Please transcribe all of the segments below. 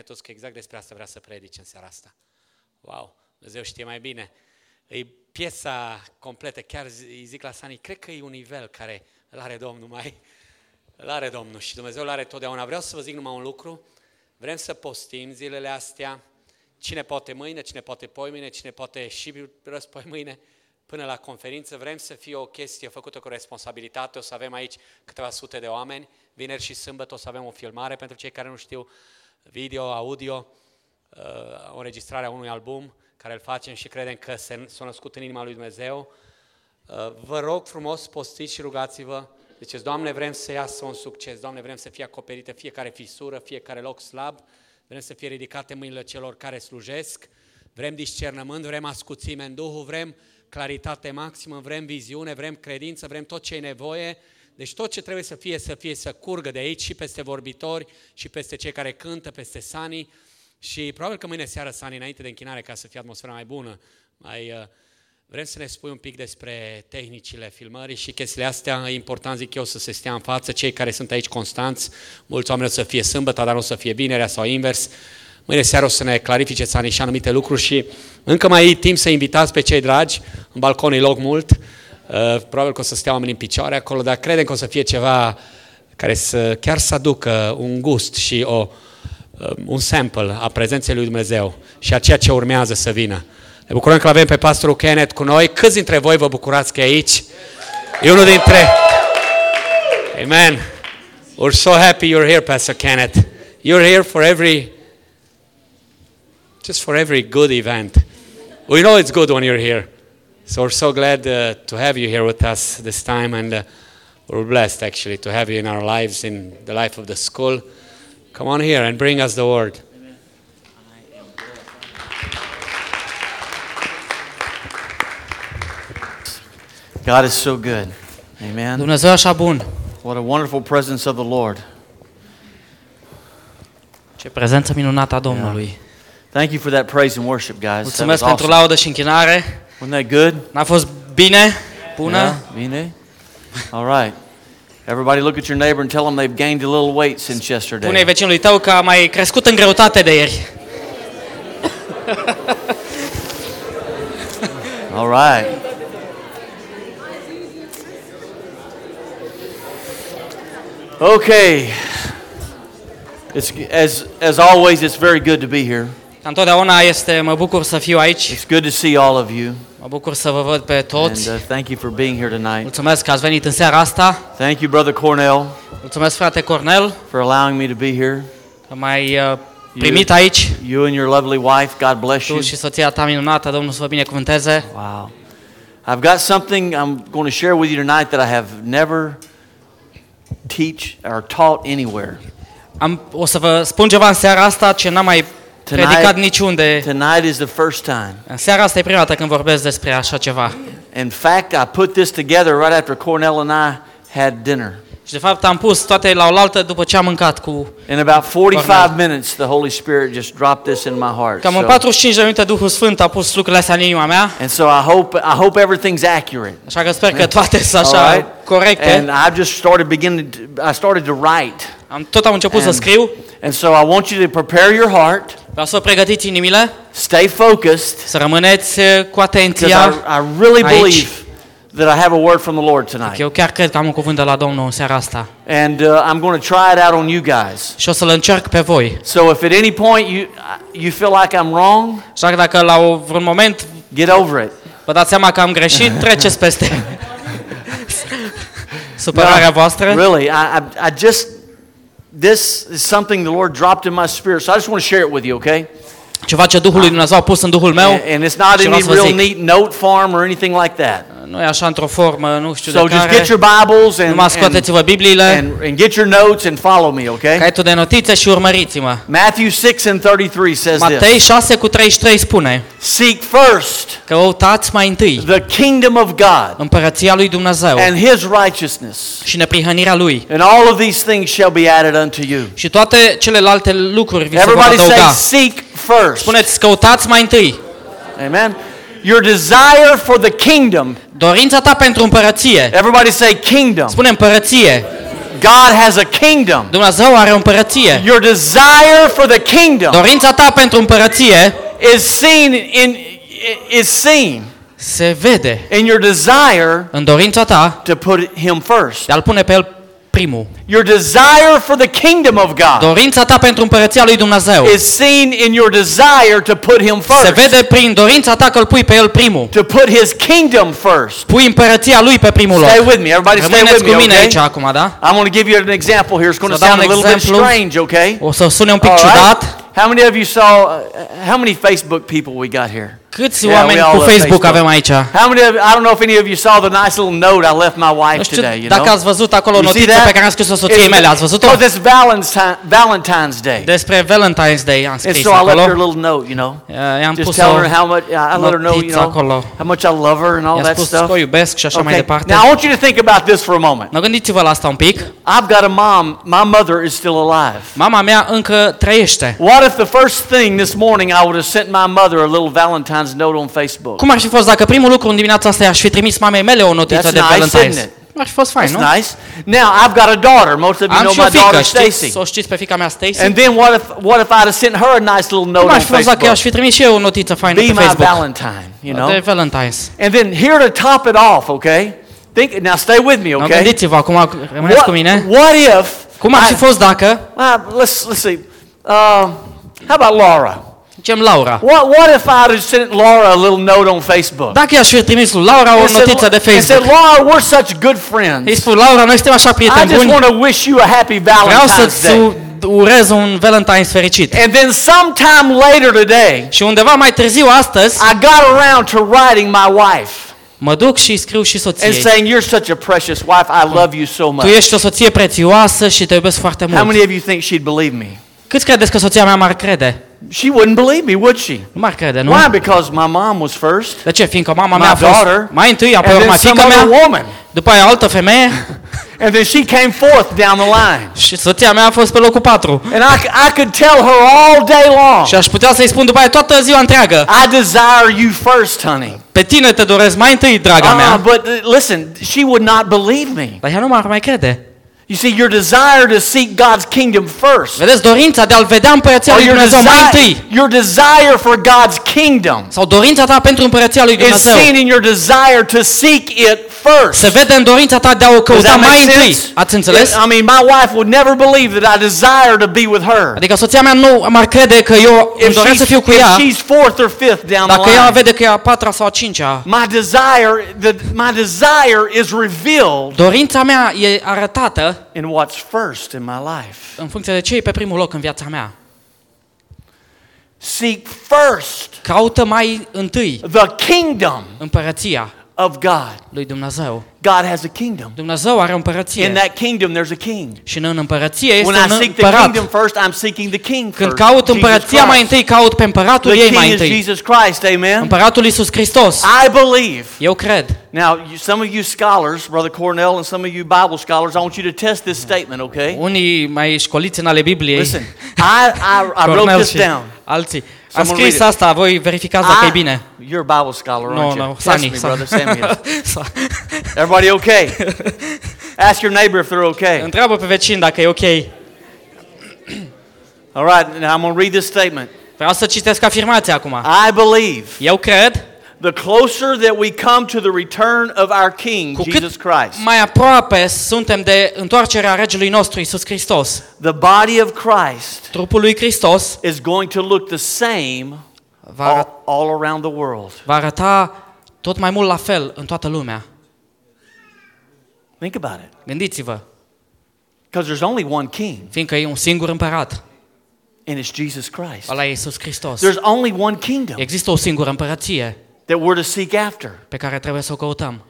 Kenneth, tu că exact despre asta vrea să predici în seara asta. Wow, Dumnezeu știe mai bine. E piesa completă, chiar îi zic la Sani, cred că e un nivel care îl are Domnul mai, îl are Domnul și Dumnezeu îl are totdeauna. Vreau să vă zic numai un lucru, vrem să postim zilele astea, cine poate mâine, cine poate poimâine, cine poate și răspoi mâine, până la conferință. Vrem să fie o chestie făcută cu responsabilitate, o să avem aici câteva sute de oameni, vineri și sâmbătă o să avem o filmare pentru cei care nu știu, video, audio, uh, o înregistrare a unui album care îl facem și credem că s-a născut în inima lui Dumnezeu. Uh, vă rog frumos, postiți și rugați-vă. Ziceți, Doamne, vrem să iasă un succes, Doamne, vrem să fie acoperită fiecare fisură, fiecare loc slab, vrem să fie ridicate mâinile celor care slujesc, vrem discernământ, vrem ascuțime în Duhul, vrem claritate maximă, vrem viziune, vrem credință, vrem tot ce e nevoie. Deci tot ce trebuie să fie, să fie, să curgă de aici și peste vorbitori și peste cei care cântă, peste Sani. Și probabil că mâine seară, Sani, înainte de închinare, ca să fie atmosfera mai bună, mai, uh, vrem să ne spui un pic despre tehnicile filmării și chestiile astea. E important, zic eu, să se stea în față. Cei care sunt aici constanți, mulți oameni o să fie sâmbătă, dar nu o să fie vinerea sau invers. Mâine seară o să ne clarifice Sani și anumite lucruri și încă mai e timp să invitați pe cei dragi. În balcon e loc mult. Uh, probabil că o să stea oamenii în picioare acolo, dar credem că o să fie ceva care să chiar să aducă un gust și o, uh, un sample a prezenței lui Dumnezeu și a ceea ce urmează să vină. Ne bucurăm că avem pe pastorul Kenneth cu noi. Câți dintre voi vă bucurați că e aici? E unul dintre... Amen. We're so happy you're here, Pastor Kenneth. You're here for every just for every good event. We know it's good when you're here. So we're so glad uh, to have you here with us this time, and uh, we're blessed actually to have you in our lives, in the life of the school. Come on here and bring us the word. God is so good. Amen. Dumnezeu așa bun. What a wonderful presence of the Lord. Ce prezență minunată a Domnului. Thank you for that praise and worship, guys. Mulțumesc pentru awesome. laudă și închinare. Wasn't that good? N-a fost bine? Bună? Yeah, Bine? All right. Everybody look at your neighbor and tell them they've gained a little weight since Spune yesterday. vecinului tău că a mai crescut în greutate de ieri. All right. Okay. It's as as always it's very good to be here. Întotdeauna este, mă bucur să fiu aici. It's good to see all of you. Mă bucur să vă văd pe toți. And uh, thank you for being here tonight. Mulțumesc că ați venit în seara asta. Thank you brother Cornell Mulțumesc frate Cornel for allowing me to be here. că m-ai uh, primit aici. You and your lovely wife, God bless you. Tu și soția ta minunată, Domnul să vă binecuvânteze. Wow. I've got something I'm going to share with you tonight that I have never teach or taught anywhere. Am, o să vă spun ceva în seara asta ce n-am mai predicat niciunde. tonight is the first time. În seara asta e prima dată când vorbesc despre așa ceva. In fact, I put this together right after Cornell and I had dinner. Și de fapt am pus toate la oaltă după ce am mâncat cu... In about 45 Cornell. minutes, the Holy Spirit just dropped this in my heart. Cam în So- 45 de minute Duhul Sfânt a pus lucrurile astea în inima mea, and so I hope I hope everything's accurate. așa că sper că toate sunt All așa right? corecte. And I've just started beginning. To, I started to write, Am, tot am început să And- scriu, and so I want you to prepare your heart, vreau să pregătiți inimile, stay focused, să rămâneți eh, cu because atenția. I, I really Aici. believe that I have a word from the Lord tonight. Eu chiar cred că am un cuvânt de la Domnul în seara asta. And uh, I'm going to try it out on you guys. Și o să-l încerc pe voi. So if at any point you you feel like I'm wrong, Așa că dacă la o- vreun moment get over it. vă dați seama că am greșit, treceți peste supărarea voastră. Really, I, I, I just this is something the Lord dropped in my spirit, so I just want to share it with you, okay? Ceva ce Duhul lui Dumnezeu a pus în Duhul meu. And, and it's not și in vreau any să vă real zic. neat note form or anything like that. Nu e așa într-o formă, nu știu So de just care. get your Bibles and, Numai and, scoateți-vă Bibliile, and, and get your notes and follow me, okay? caietul de notițe și urmăriți-mă. Matthew 6 and 33 says Matei this. 6 cu 33 spune Seek first Căutați mai întâi the kingdom of God împărăția lui Dumnezeu and his righteousness, și neprihănirea lui. and all of these things shall be added unto you. Și toate celelalte lucruri vi se vor Everybody say, adăuga. seek first. Spuneți, căutați mai întâi. Amen. Your desire for the kingdom. Dorința ta pentru împărăție. Everybody say kingdom. Spune împărăție. God has a kingdom. Dumnezeu are o împărăție. Your desire for the kingdom Dorința ta pentru împărăție is seen in is seen se vede in your desire în dorința ta to put him first. de pune pe El primul. Your desire for the kingdom of God Dorința ta pentru împărăția lui Dumnezeu is seen in your desire to put him first. se vede prin dorința ta că îl pui pe El primul. To put his kingdom first. Pui împărăția lui pe primul loc. Stay with me. Everybody stay with me, mine okay? aici acum, da? I'm going to give you an example here. It's going to sound a little bit strange, okay? O să sune un pic ciudat. How many of you saw, uh, how many Facebook people we got here? Câți Yeah, oameni cu Facebook Facebook. avem aici? How many of, I don't know if any of you saw the nice little note I left my wife știu today, you know? dacă ați văzut acolo You see notița that? pe care am scris-o soției mele. Ați văzut-o? Because it's Valentine, Valentine's Day. Despre Valentine's Day am And scris so I left her a little note, you know? Uh, i-am Just pus telling her how much, I let her know, you know, acolo. how much I love her and all that stuff. că o iubesc și așa mai Okay. departe. Now I want you to think about this for a moment. Nu gândiți-vă la asta un pic. I've got a mom. My mother is still alive. Mama mea încă trăiește. What if the first thing this morning I would have sent my mother a little Valentine's note on Facebook? Cum ar fi fost dacă primul lucru în dimineața asta aș fi trimis mamei mele o notiță That's de nice, Valentine's? isn't it? Ar fi fost fain, That's nu? nice. Now I've got a daughter. Most of you Am know și o my fică, daughter știți? Stacy. O știți pe fica mea Stacy? And then what if what if I'd have sent her a nice little note Cum on ar fi fost dacă Facebook? aș fi trimis și eu o notiță faină Be pe my Facebook? Valentine, you know. De Valentine's. And then here to top it off, okay? Think now. Stay with me, Nu okay? gândiți-vă acum, rămâneți What, cu mine. what if? Cum ar fi I- fost dacă, Uh, let's let's see. Uh, how about Laura? Zicem Laura, What what if I'd have sent Laura a little note on Facebook? dacă i-aș fi trimis lui Laura o And said- notiță de and said, Facebook, Laura, we're such good îi friends. spun, Laura, noi suntem așa I prieteni just buni, want to wish you a happy vreau Valentine's să-ți Day. urez un Valentine's fericit. And then sometime later today, Și undeva mai târziu astăzi, I got around to writing my wife mă duc și scriu și and soției. saying, "You're such a precious wife. I love you so Tu much." ești o soție prețioasă și te iubesc foarte How many mult. of you think she'd believe me? Câți credeți că soția mea m-ar crede? She wouldn't believe me, would she? Nu m-ar crede, nu? Why? Because my mom was first, De ce? Fiindcă mama my mea a fost daughter, mai întâi, apoi and urma then some fica other mea, woman, după aia altă femeie and then she came forth down the line. și soția mea a fost pe locul 4. And I, c- I could tell her all day long, Și aș putea să-i spun după aia toată ziua întreagă, I desire you first, honey. pe tine te doresc mai întâi, draga Ah, mea. but uh, listen, she would not believe me. Dar ea nu m-ar mai crede. You see, your desire to seek God's kingdom first, Vedeți, dorința de a-L vedea împărăția lui your Dumnezeu mai desire, întâi, your desire for God's kingdom, sau dorința ta pentru împărăția lui is seen in your desire to seek it first. se vede în dorința ta de a o căuta that mai întâi. Ați înțeles? I mean, my wife would never believe that I desire to be with her. Adică soția mea nu m-ar crede că eu îmi doresc să fiu cu ea, she's fourth or fifth down the dacă ea line. vede că e a patra sau a cincea. My desire, the, my desire is revealed Dorința mea e arătată in what's first in my life. în funcție de ce e pe primul loc în viața mea. Seek first Caută mai întâi the kingdom împărăția of God. lui Dumnezeu. God has a kingdom. Dumnezeu are o In that kingdom, there's a king. Și în împărăție este When I seek the kingdom first, I'm seeking the king Când first. caut împărăția mai întâi, caut pe împăratul The ei mai is întâi. Jesus Christ, amen? Împăratul Iisus Hristos. I believe. Eu cred. Now, you, some of you scholars, Brother Cornell, and some of you Bible scholars, I want you to test this statement, okay? Unii mai școliți în ale Bibliei. Listen, I, I, I wrote this down. alții. Am Someone scris read it. asta, voi verificați dacă e ah, bine. You're a Bible scholar, aren't Nu, you? nu, Test Sani. me, Sani. brother. Samuel. Everybody okay? Ask your neighbor if they're okay. Întreabă pe vecin dacă e ok. All right, now I'm going to read this statement. Vreau să citesc afirmația acum. I believe Eu cred, the closer that we come to the return of our King, cu Jesus Christ, mai aproape suntem de întoarcerea Regelui nostru, Isus Hristos, the body of Christ trupul lui Hristos is going to look the same all, all around the world. va arăta tot mai mult la fel în toată lumea. Think about it. Gândiți-vă, Because there's only one King, fiindcă e un singur împărat, and it's Jesus Christ. ăla e Isus Hristos. There's only one kingdom Există o singură împărăție that we're to seek after, pe care trebuie să o căutăm.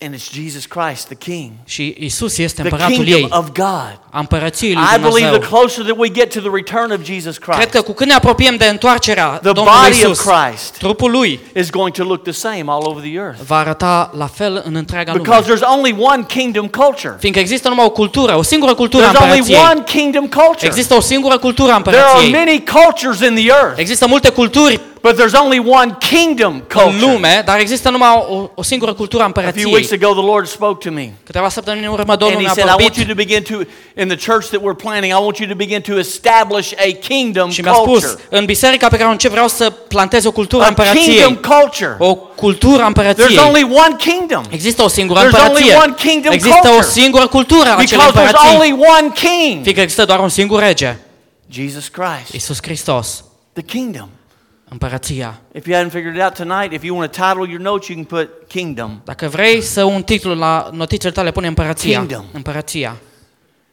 and it's Jesus Christ, the King, Și Isus este the împăratul kingdom ei, of God. a împărăției lui I believe the Dumnezeu. closer that we get to the return of Jesus Cred Christ, că cu cât ne apropiem de întoarcerea the Domnului body of Isus, Christ trupul lui is going to look the same all over the earth. va arăta la fel în întreaga lume. Because there's only one kingdom culture. Fiindcă există numai o cultură, o singură cultură a There's only împărăției. one kingdom culture. Există o singură cultură a There are împărăției. many cultures in the earth, Există multe culturi but there's only one kingdom în culture. lume, dar există numai o, o singură cultură a A few weeks ago, the Lord spoke to me. Câteva săptămâni în urmă Domnul And he mi-a said, I want you to begin to, in the church that we're planning, I want you to begin to establish a kingdom și mi-a spus, culture. în biserica pe care o încep vreau să plantez o cultură a A kingdom împărăției. culture. O cultură a There's împărăției. only one kingdom. Există o singură There's only împărăție. one kingdom Există o culture. singură cultură a acelei Because there's împărății. only one king. Fiindcă există doar un singur rege, Jesus Christ. Isus Hristos. The kingdom. Împărăția. If you hadn't figured it out tonight, if you want to title your notes, you can put kingdom. Dacă vrei să un titlu la notițele tale, pune împărăția. Kingdom. Împărăția.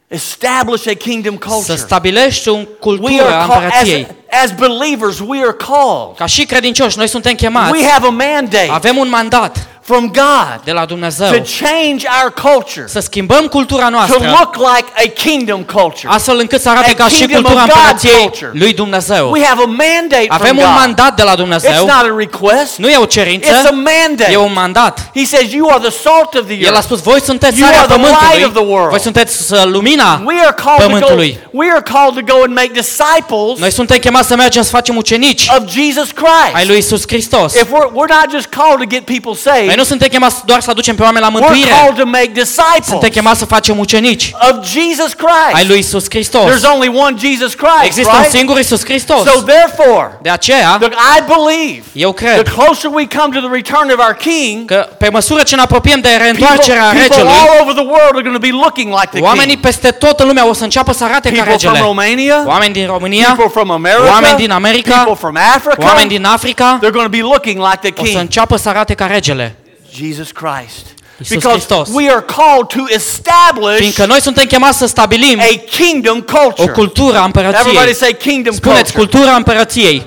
Establish a kingdom Să culture. stabilești o We cultură a are called, as, împărăției. as believers, we are called. Ca și credincioși, noi suntem chemați. We have a mandate Avem un mandat from God de la Dumnezeu to change our culture să schimbăm cultura to noastră look like a kingdom culture. astfel încât să arate A ca și kingdom cultura of God împărăției culture. lui Dumnezeu. We have a mandate Avem from un God. mandat de la It's Dumnezeu. not a request. Nu e o It's a cerință, mandate. e un mandat. He says you are the salt of the El a earth. spus, voi sunteți You sarea are the light pământului, of the world. voi sunteți uh, lumina We are called to go. pământului. We are called to go and make disciples Noi suntem chemați să mergem să facem ucenici of Jesus ai Christ. lui Isus Hristos. If we're, we're not just called to get people Noi saved, nu suntem chemați doar să aducem pe oameni la we're mântuire, called to make disciples suntem chemați să facem ucenici of Jesus ai Christ. lui Isus Hristos. There's only one Jesus Christ, Există un right? singur Isus Hristos. So therefore, De aceea, look, I believe eu the cred closer we come to the return of our King, că pe măsură ce ne apropiem de people, reîntoarcerea people regelui, all over the world are going to be looking like the oamenii King. peste tot în lume o să înceapă să arate ca People from regele. Romania, Oameni din România, people from America, oameni din America, people from Africa, oameni din Africa, they're going to be looking like the o să King. înceapă să arate ca regele. Jesus Christ. Iisus Because Hristos. we are called to establish Fiindcă noi suntem chemați să stabilim a kingdom o culture. cultură a Everybody împărăției. say kingdom Spuneți culture. cultura împărăției.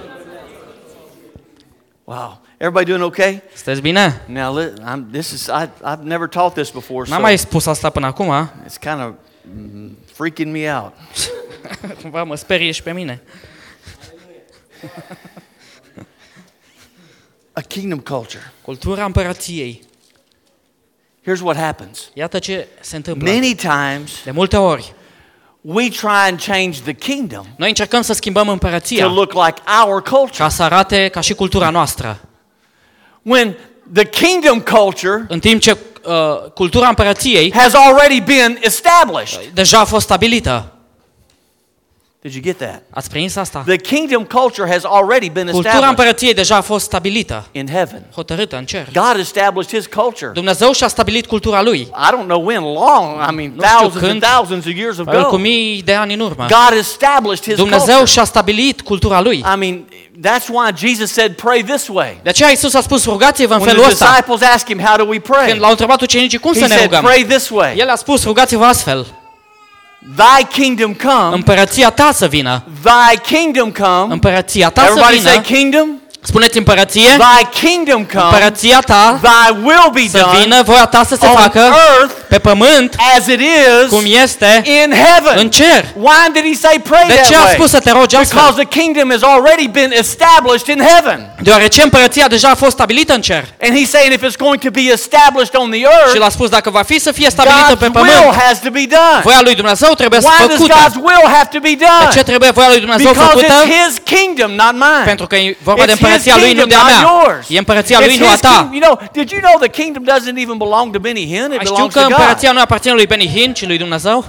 Wow. Everybody doing okay? Sunteți bine? Now, li- I'm, this is I, I've never taught this before, so N-am mai spus asta până acum. it's kind of mm, freaking me out. Cumva mă sperie și pe mine. A kingdom culture. Cultura împărăției. Here's what happens. Iată ce se întâmplă. Many times De multe ori, we try and change the kingdom noi încercăm să schimbăm to împărăția look like our culture. ca să arate ca și cultura noastră. When the kingdom culture În timp ce uh, cultura împărăției has already been established. deja a fost stabilită. Did you get that? Ați prins asta? The kingdom culture has already been Cultura established împărăției deja a fost stabilită, in heaven. hotărâtă în cer. God established his culture. Dumnezeu și-a stabilit cultura lui. I don't know when, long, I mean, Nu știu thousands and când. thousands of years Probabil cu ago. mii de ani în urmă. God established his Dumnezeu culture. și-a stabilit cultura lui. I mean, that's why Jesus said, pray this way. De aceea Isus a spus, rugați-vă în When felul the ăsta. disciples asked him, how do we pray? Când l-au întrebat ucenicii cum He să ne said, rugăm, pray this way. el a spus, rugați-vă astfel. Thy kingdom come. Împărăția ta să vină. Thy kingdom come. Împărăția ta să Everybody say vină. kingdom. Spuneți împărăție. Thy kingdom come. Împărăția ta Thy will be să done vină, voia ta să se on facă earth pe pământ as it is cum este in heaven. în cer. Why did he say pray De ce a that spus way? să te rogi Because astfel? the kingdom has already been established in heaven. Deoarece împărăția deja a fost stabilită în cer. And he's saying if it's going to be established on the Și earth, l-a spus, dacă va fi să fie stabilită God's pe will pământ, has to be done. voia lui Dumnezeu trebuie să Why does făcută. God's will have to be De ce done? trebuie voia lui Dumnezeu Because făcută? it's his kingdom, not mine. Pentru că e vorba de It's his împărăția lui, nu kingdom, de a not mea. yours. E împărăția lui, It's nu a his ta. kingdom. You know, did you know the kingdom doesn't even belong to Benny Hinn? It Ai știu belongs că to God. împărăția nu aparține lui Benny Hinn, ci lui Dumnezeu?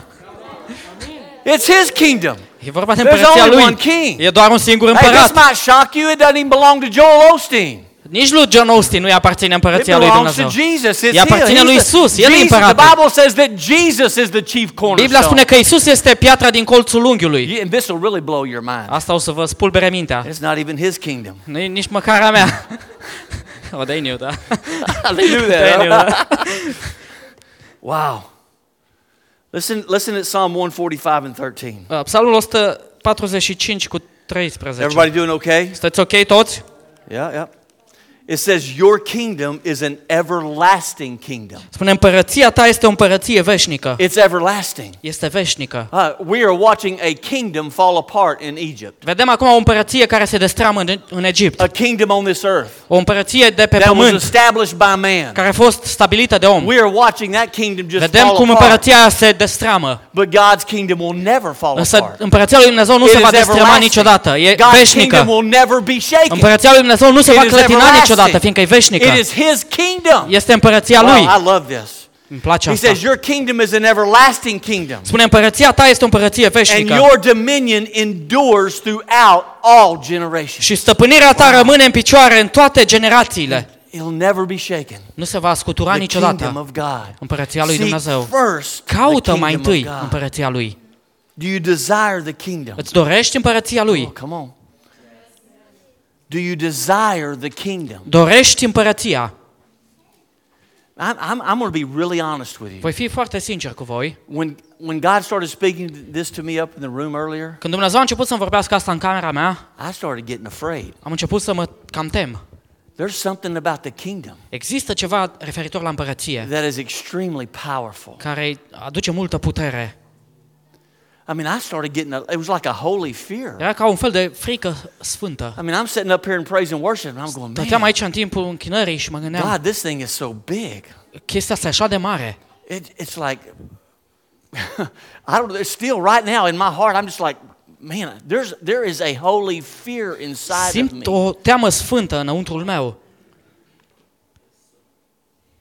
It's his kingdom. E vorba de There's împărăția only lui. one king. E doar un singur Hey, this împărat. might shock you. It doesn't even belong to Joel Osteen. Nici lui John Austin nu-i aparține It împărăția lui belongs to Dumnezeu. Jesus. It's Îi aparține him. lui He's the- Isus. El e Jesus, the împăratul. Bible says that Jesus is the chief Biblia cornerstone. spune că Isus este piatra din colțul unghiului. Yeah, and this will really blow your mind. Asta o să vă spulbere mintea. It's not even his kingdom. Nu e nici măcar a mea. O, de new, da. they knew They knew that. wow. Listen, listen at Psalm 145 and 13. Uh, Psalmul 145 cu 13. Everybody doing okay? Sunteți ok toți? Yeah, yeah. It says, Your kingdom is an everlasting kingdom. Spune, împărăția ta este o împărăție veșnică. It's everlasting. Este veșnică. Uh, we are watching a kingdom fall apart in Egypt, Vedem acum o împărăție care se destramă în, în Egipt. a kingdom on this earth O împărăție de pe that was pământ established by man. care a fost stabilită de om. We are watching that kingdom just Vedem fall cum apart. împărăția se destramă. But God's kingdom will never fall Însă apart. împărăția lui Dumnezeu nu It se va destrăma niciodată. E God's kingdom will never be shaken. Împărăția lui Dumnezeu nu se It va clătina everlasting. Niciodată, fiindcă e veșnică. It is His kingdom. Este împărăția Wow, lui. I love this. Îmi place He asta. says, Your kingdom is an everlasting kingdom, Spune, împărăția ta este o împărăție and veșnică. your dominion endures throughout all generations. Și stăpânirea ta rămâne în picioare în toate generațiile. It'll never be shaken. Nu se va scutura The kingdom niciodată. of God. Împărăția lui Seek Dumnezeu. first the Caută mai kingdom of întâi God. împărăția lui. Do you desire the kingdom? Îți dorești împărăția Oh, lui? come on. Do you desire the kingdom? Dorești împărăția? I'm, I'm, I'm going to be really honest with you. Voi fi foarte sincer cu voi. When, when God started speaking this to me up in the room earlier, Când Dumnezeu a început să-mi vorbească asta în camera mea, I started getting afraid. am început să mă cam tem. There's something about the kingdom Există ceva referitor la împărăție that is extremely powerful. care aduce multă putere. I mean, I started getting, a, it was like a holy fear. Era ca un fel de frică sfântă. I mean, I'm sitting up here in praise and worship, and I'm going, Stăteam man, aici în timpul închinării și mă gândeam, God, this thing is so big. chestia asta e așa de mare. It, it's like, I don't know, it's still right now in my heart, I'm just like, man, there's, there is a holy fear inside of Simt me. o teamă sfântă înăuntrul meu.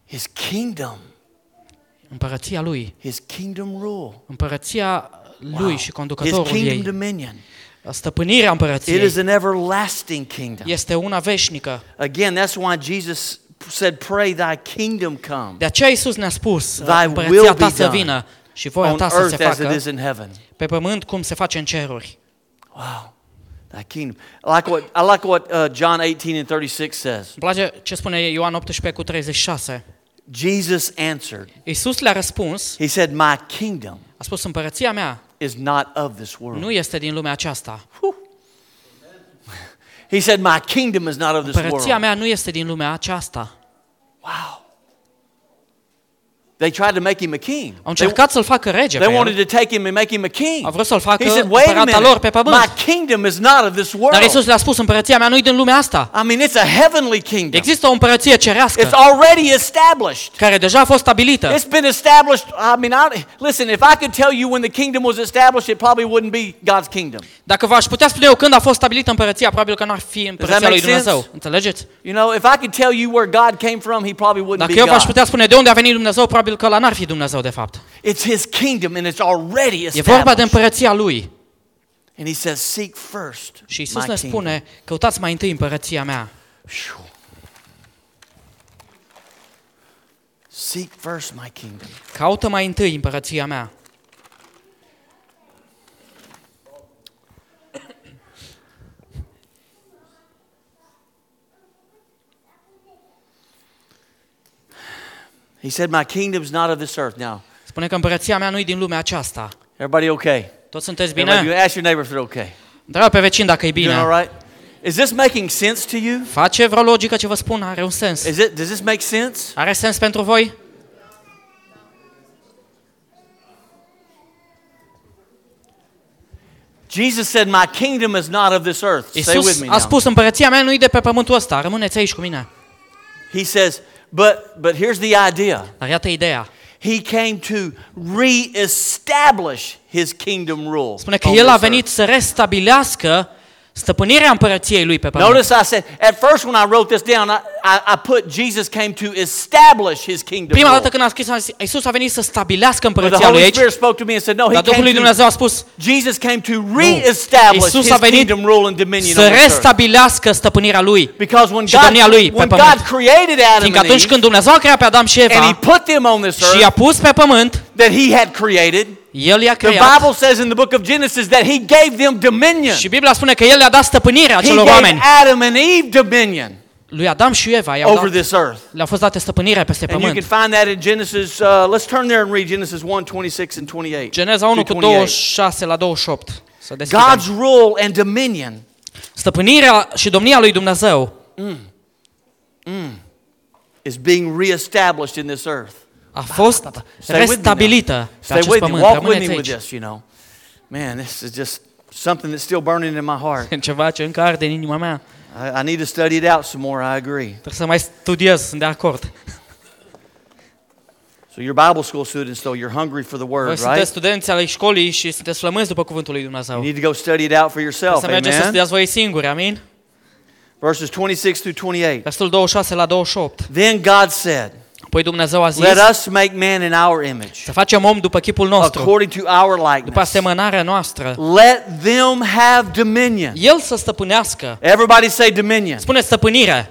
His kingdom, Împărăția lui. his kingdom rule. Împărăția lui și His conducătorul kingdom ei. dominion. Stăpânirea It împărăției is an everlasting kingdom. este una veșnică. Again, that's why Jesus said, Pray thy kingdom come De aceea Iisus ne-a spus, Thy will împărăția ta be să done vină și voia on ta să se earth as it facă is in heaven. pe pământ cum se face în ceruri. Wow. Thy kingdom. I like what, I like what uh, John 18 and 36 says. Îmi place ce spune Ioan 18 cu 36. Jesus answered, Iisus le-a răspuns, He said, My kingdom a spus, împărăția mea is not of this world. nu este din lumea aceasta. He said, My kingdom is not of this Împărăția world. mea nu este din lumea aceasta. Wow. They tried to make him a king. Au They, încercat să-l facă rege pe they el, wanted to take him and make him a king. au vrut să-l facă He said, Wait a împărata lor pe minute. pământ. My kingdom is not of this Dar Iisus world. le-a spus, împărăția mea nu e din lumea asta. I mean, it's a heavenly kingdom. Există o împărăție cerească It's already established. care deja a fost stabilită. It's been established. I mean, I, listen, if I could tell you when the kingdom was established, it probably wouldn't be God's kingdom. Dacă v-aș putea spune eu când a fost stabilită împărăția, probabil că n-ar fi împărăția make lui Dumnezeu. sense? Înțelegeți? You know, if I could tell you where God came from, he probably wouldn't Dacă be eu v-aș God. putea spune de unde a venit Dumnezeu, probabil că ăla n-ar fi Dumnezeu de fapt. It's his kingdom and it's already E vorba de established. împărăția lui. And he says, seek first Și Isus my ne kingdom. spune, căutați mai întâi împărăția mea. Phew. Seek first my kingdom. Caută mai întâi împărăția mea. He said, my kingdom's not of this earth. Now, Spune că împărăția mea nu e din lumea aceasta. everybody okay? Toți sunteți Everybody, bine? you ask your neighbor if they're okay. Întreabă pe vecin dacă e Doing all bine. right? Is this making sense to you? Face vreo logică ce vă spun? Are un sens. Is it, does this make sense? Are sens pentru voi? Jesus said, My kingdom is not of this earth. Stay with Isus me a now. spus, împărăția mea nu e de pe pământul ăsta. Rămâneți aici cu mine. He says, but, but here's the idea. Ideea. He came to re-establish his kingdom rule. Spune că El a venit să restabilească stăpânirea împărăției Lui pe pământ. Notice I said, at first when I wrote this down, I, I, I put Jesus came to establish his kingdom Prima rule. dată când am scris, am zis, Isus a venit să stabilească But the împărăția Lui Holy aici, Spirit spoke to me and said, no, he dar Duhul lui came to, Dumnezeu a spus Jesus came to re-establish Isus his a venit kingdom rule and dominion să on this earth. restabilească stăpânirea Lui. Because when și God, domnia Lui pe when pământ. God created Adam Fiindcă and atunci Eve, când Dumnezeu a creat pe Adam și and he Eva put them on this și i-a earth pus pe pământ, that he had created, El i-a the Bible says in the book of Genesis that he gave them dominion. și Biblia spune că El le-a dat acelor gave oameni. Adam and Eve dominion Lui Adam și Eva i-au over dat, this earth. le-a fost date stăpânirea peste And you can find that in Genesis. Uh, let's turn there and read Genesis 1 26 and 28. Geneza 1 cu 28. 26 la 28. Să deschidem. God's rule and dominion Stăpânirea și domnia lui Dumnezeu is being reestablished in this earth. A fost Stay with me now. restabilită pe Stay acest with me. pământ. Walk with Rămâneți me with aici. this, you know. Man, this is just something that's still burning in my heart. Ceva ce încă arde în inima mea. I, I need to study it out some more, I agree. Trebuie să mai studiez, sunt de acord. So you're Bible school students, so you're hungry for the word, sunteți right? studenți ale școlii și sunteți flămânzi după cuvântul lui Dumnezeu. You need to go study it out for yourself, Să mergeți să amen? studiați voi singuri, amin? Verses 26 through 28. Versetul 26 la 28. Then God said, Apoi Dumnezeu a zis Let us make man in our image, să facem om după chipul nostru, according to our după likeness. asemănarea noastră. Let them have dominion. El să stăpânească. Everybody say dominion. Spune stăpânire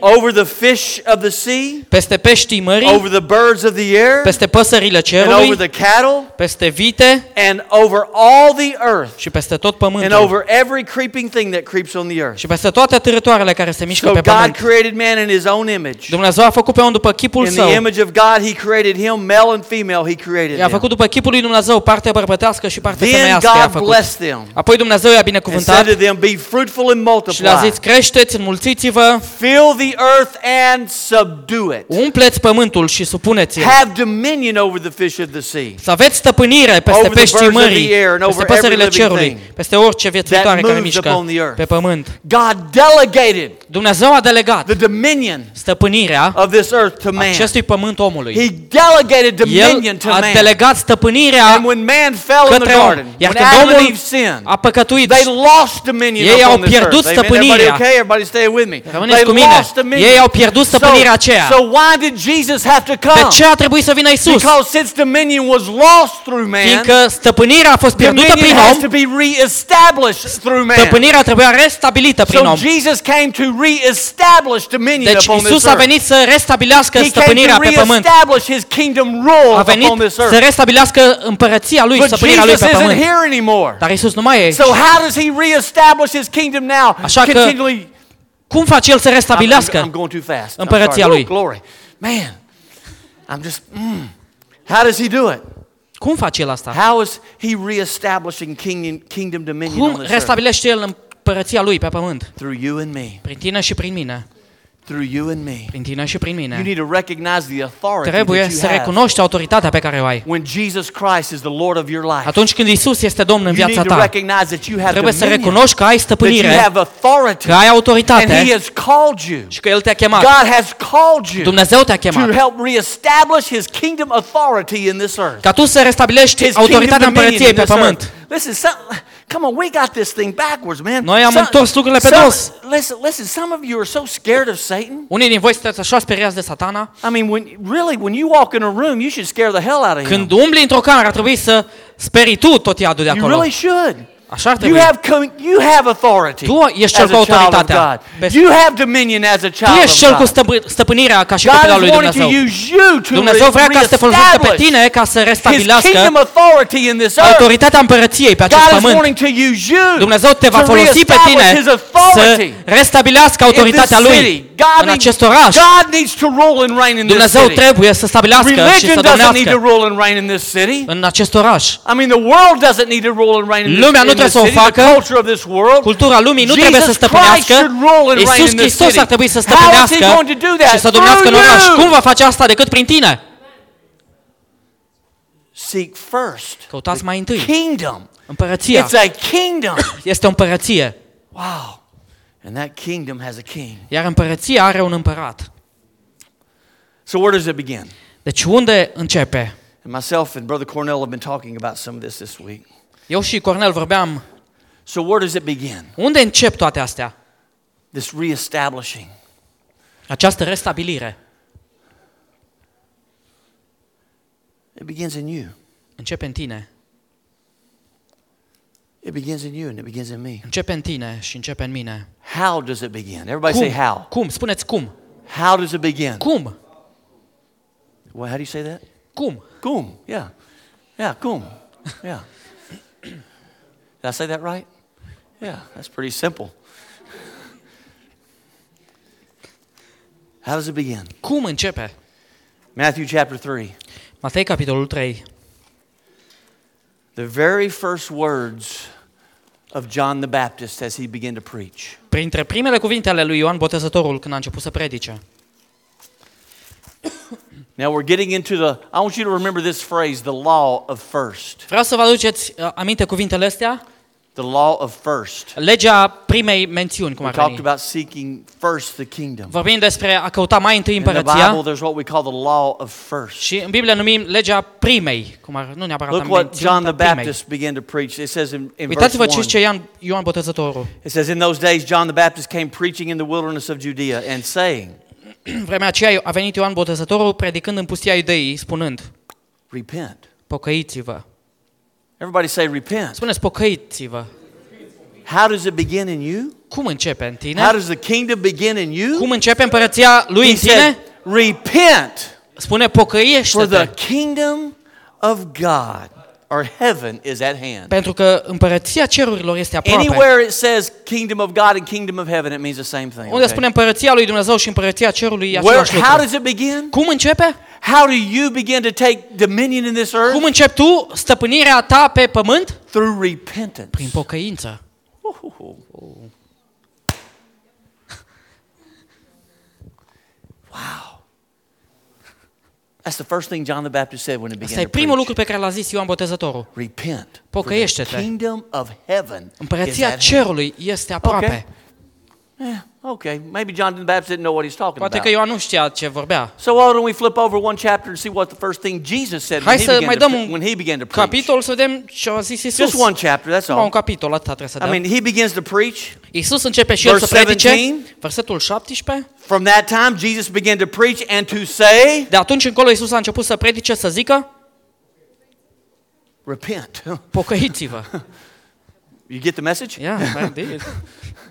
Over the fish of the sea, peste peștii mării, over the birds of the air, peste păsările and over cerului, the cattle, peste vite and over all the earth, și peste tot and pământul. over every creeping thing that creeps on the earth. Și peste toate târătoarele care se mișcă So pe God pământ. created man in his own image. Dumnezeu a făcut pe om după chipul In the său. image of God, He created him, male and female, He created I-a făcut them. după chipul lui Dumnezeu, partea bărbătească și partea Then femeiască i-a God făcut. blessed them Apoi Dumnezeu i-a and binecuvântat said to them, Be fruitful and și le-a multiply, zis, creșteți, înmulțiți-vă, fill the earth and subdue it. umpleți pământul și supuneți-l. Have dominion over the fish of the sea. Să aveți stăpânire peste Over the peștii birds of the mării, air and peste over păsările every living cerului, thing peste orice viețuitoare care moves mișcă upon the earth. pe pământ. God delegated Dumnezeu a delegat the dominion stăpânirea of this earth to man. acestui pământ omului. He delegated dominion El to a man. delegat stăpânirea And when man fell in the către om. garden, Iar when când Adam and omul Eve sinned, a păcătuit, they lost dominion Ei au upon this pierdut earth. Amen. Everybody stăpânirea. okay? Everybody stay with me. Rămâneți They cu mine. Ei au pierdut stăpânirea aceea. So, why did Jesus have to de come? ce a trebuit să vină Isus? Because since dominion was lost through man, Fiindcă stăpânirea a fost pierdută prin has om, to be reestablished through man. stăpânirea trebuia restabilită prin So. Jesus came to reestablish dominion Deci upon this Isus a earth. venit să restabilească He came stăpânirea to pe pământ. reestablish his kingdom rule A venit upon this să earth. restabilească împărăția lui, But stăpânirea lui Jesus pe isn't pământ. here anymore. Dar Isus nu mai e. So how does he reestablish his kingdom now? Așa că Continually. Cum face el să I'm, I'm, restabilească? I'm going too fast. I'm împărăția sorry. lui. Oh, glory. Man, I'm just. Mm. How does he do it? Cum face el asta? How is he reestablishing kingdom, kingdom dominion on Cum this earth? restabilește el împărăția lui pe pământ? Through you and me. Prin tine și prin mine. Through you and me. Prin tine și prin You mine. need to recognize the authority Trebuie that să you have. recunoști autoritatea pe care o ai. When Jesus Christ is the Lord of your life, Atunci când Isus este Domn în you need viața to ta, recognize that you have trebuie să dominion, recunoști că ai that you stăpânire, have authority, că ai and He autoritate has called you. și că El te-a chemat. God has called you Dumnezeu te-a to chemat. help reestablish His kingdom authority in this earth. Ca tu să restabilești His autoritatea kingdom dominion împărăției in pe this pământ. Earth. Listen, some, come on, we got this thing backwards, man. Noi am Some- întors lucrurile pe some- dos. Listen, listen. Some of you are so scared of Satan. Unii din voi sunteți așa speriați de satana? I mean, when really, when you walk in a room, you should scare the hell out of him. Când umbli într-o cameră, ar trebui să sperii tu tot iadul de You acolo. really should. Așa ar You trebui. have com- you have authority Tu ești cel as cu a child of autoritatea. God. Pe- You have dominion as a Tu child ești of cel cu God. stăpâ- stăpânirea ca și God copil al is lui wanting to Dumnezeu. use you to Dumnezeu vrea ca să te folosească pe reestablish tine ca să His restabilească kingdom authority in this earth. autoritatea împărăției pe acest God is pământ. wanting to use you Dumnezeu te va to folosi pe tine reestablish His authority să restabilească in this autoritatea city. lui God în needs, acest oraș. God needs to rule and reign in this Dumnezeu city. trebuie să stabilească și Religion să doesn't need to domnească rule and reign in this city. în acest oraș. I mean, the world doesn't need to rule and reign in this, Lumea nu in this trebuie să o city. facă. The culture of this world. Cultura lumii nu Jesus trebuie să Christ stăpânească. should rule and reign Iisus in this Hristos city. ar trebui să How is he stăpânească going to do that? și să domnească în Through oraș. you. Cum va face asta decât prin tine? Seek first Căutați mai întâi kingdom. împărăția. It's a kingdom. Este o împărăție. Wow. And that kingdom has a king. Iar împărăția are un împărat. So where does it begin? Deci unde începe? And myself and Brother Cornell have been talking about some of this this week. Eu și Cornel vorbeam, So where does it begin? unde încep toate astea? This reestablishing. Această restabilire It begins in you. începe în tine. It begins in you and it begins in me. Începe în tine și începe în mine. How does it begin? Everybody Cum? say how. Cum? Spuneți cum? How does it begin? Cum? Well, how do you say that? Cum? Cum. Yeah. Yeah, cum. Yeah. Did I say that right? Yeah, that's pretty simple. How does it begin? Cum începe? Matthew chapter 3. Matei, capitolul 3. The very first words of John the Baptist as he began to preach. Printre primele cuvinte ale lui Ioan Botezătorul când a început să predice. Now we're getting into the, I want you to remember this phrase, the law of first. Vreau să vă aduceți uh, aminte cuvintele astea. The law of first. Legea primei mențiuni, cum We ar talked about seeking first the kingdom. Vorbim despre a căuta mai întâi împărăția. In the Bible, there's what we call the law of first. și în Biblie numim legea primei, cum ar, nu neapărat Look what John the. Baptist began to preach. It says in, in verse Uitați-vă 1. ce zice Ioan, Ioan Botezătorul. It says, In those days, John the Baptist came preaching in the wilderness of Judea and saying, vremea aceea a venit Ioan Botezătorul predicând în pustia Iudeii, spunând, Repent. pocăiți-vă. Everybody say, Repent. Spuneți, pocăiți-vă. How does it begin in you? Cum începe în tine? How does the kingdom begin in you? Cum începe împărăția lui He în tine? said, Repent, Spune, for the pocăiește-te. kingdom of God or heaven is at hand. Pentru că împărăția cerurilor este aproape. Anywhere it says kingdom of God and kingdom of heaven, it means the same thing. Unde okay? spune împărăția lui Dumnezeu și împărăția cerului e Where, același how lucru. does it begin? Cum începe? How do you begin to take dominion in this earth? Cum începi tu stăpânirea ta pe pământ? Through repentance. Prin pocăință. That's the first thing John the Baptist said when he began Asta e to primul preach. lucru pe care l-a zis Ioan Botezătorul. Repent. for the Pocăiește-te. kingdom of heaven is Împărăția at hand. cerului este aproape. Okay. Yeah, okay. Maybe John the Baptist didn't know what he's talking Poate about. că Ioan nu știa ce vorbea. So why don't we flip over one chapter and see what the first thing Jesus said Hai when he, să mai began dăm to, un when he began to preach? capitol să vedem ce a zis Isus. Just one chapter, that's Numai un all. capitol, atât trebuie să I dăm. mean, he begins to preach. Isus începe și el să Verse predice. 17. Versetul 17. From that time, Jesus began to preach and to say, De atunci încolo Isus a început să predice, să zică, repent. pocăiți-vă. You get the message? Yeah, indeed.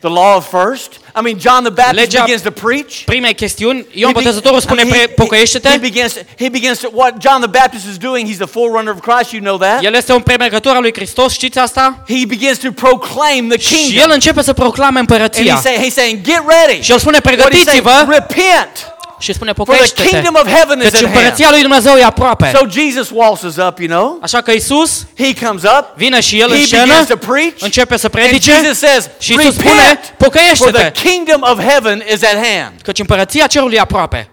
The law of first. I mean, John the Baptist Legea- begins to preach. Prime chestiuni, be- Botezătorul I spune, mean, pre- he, pocăiește-te. he begins, to, he begins to, what John the Baptist is doing, he's the forerunner of Christ, you know that. El este un premergător al lui Hristos, știți asta? He begins to proclaim the Și el începe să proclame And împărăția. he's, say, he's saying, get ready. Și el spune, saying, pregătiți-vă repent, și spune, for the pocăiește-te. kingdom of heaven is Căci at hand. împărăția lui Dumnezeu e aproape. So Jesus waltzes up, you know. Așa că Isus He comes up. vine și el în He scenă, begins to preach. începe să And predice Jesus says, și Isus spune, repent, for the pocăiește-te, kingdom of heaven is at hand. căci împărăția cerului e aproape.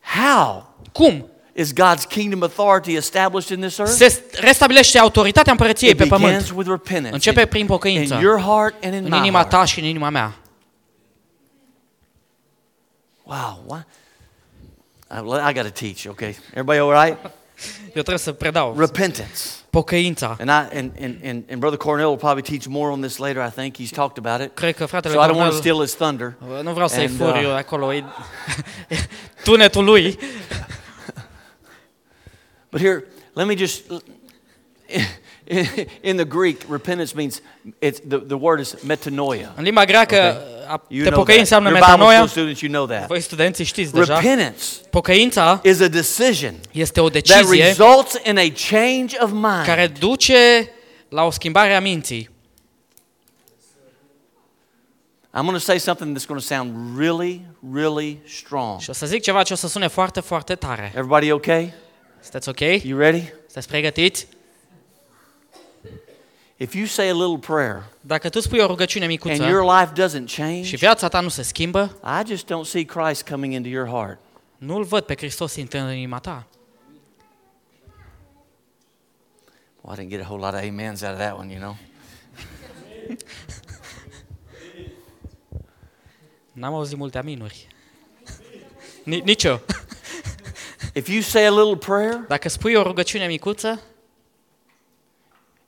How Cum? is God's kingdom authority established in this earth? Se restabilește autoritatea împărăției It pe begins pământ with repentance. Începe prin in pocăință. your heart and in în my inima heart. ta și în inima mea. Wow. What? I, I got to teach, okay? Everybody all right? Eu trebuie să predau. Repentance. Pocăința. And, I, and, and, and, and Brother Cornell will probably teach more on this later, I think. He's talked about it. Cred că fratele So I don't want to steal his thunder. nu vreau să-i fur uh, eu acolo, e tunetul lui. But here, let me just. In the Greek, repentance means it's the, the word is metanoia. În limba greacă, a uh, You te know pocăi that. înseamnă Your Bible metanoia. students, you know that. Voi studenții știți deja. Repentance Pocăința is a decision este o that results in a change of mind. care duce la o schimbare a minții. I'm going to say something that's going to sound really, really strong. Și o să zic ceva ce o să sune foarte, foarte tare. Everybody okay? Sunteți ok? You ready? Sunteți pregătiți? If you say a little prayer Dacă tu spui o rugăciune and your life doesn't change, și viața ta nu se schimbă, I just don't see Christ coming into your heart. nu-L văd pe Hristos intrând în inima ta. Well, I didn't get a whole lot of amens out of that one, you know. N-am auzit multe aminuri. Ni- Nici eu. If you say a little prayer Dacă spui o rugăciune micuță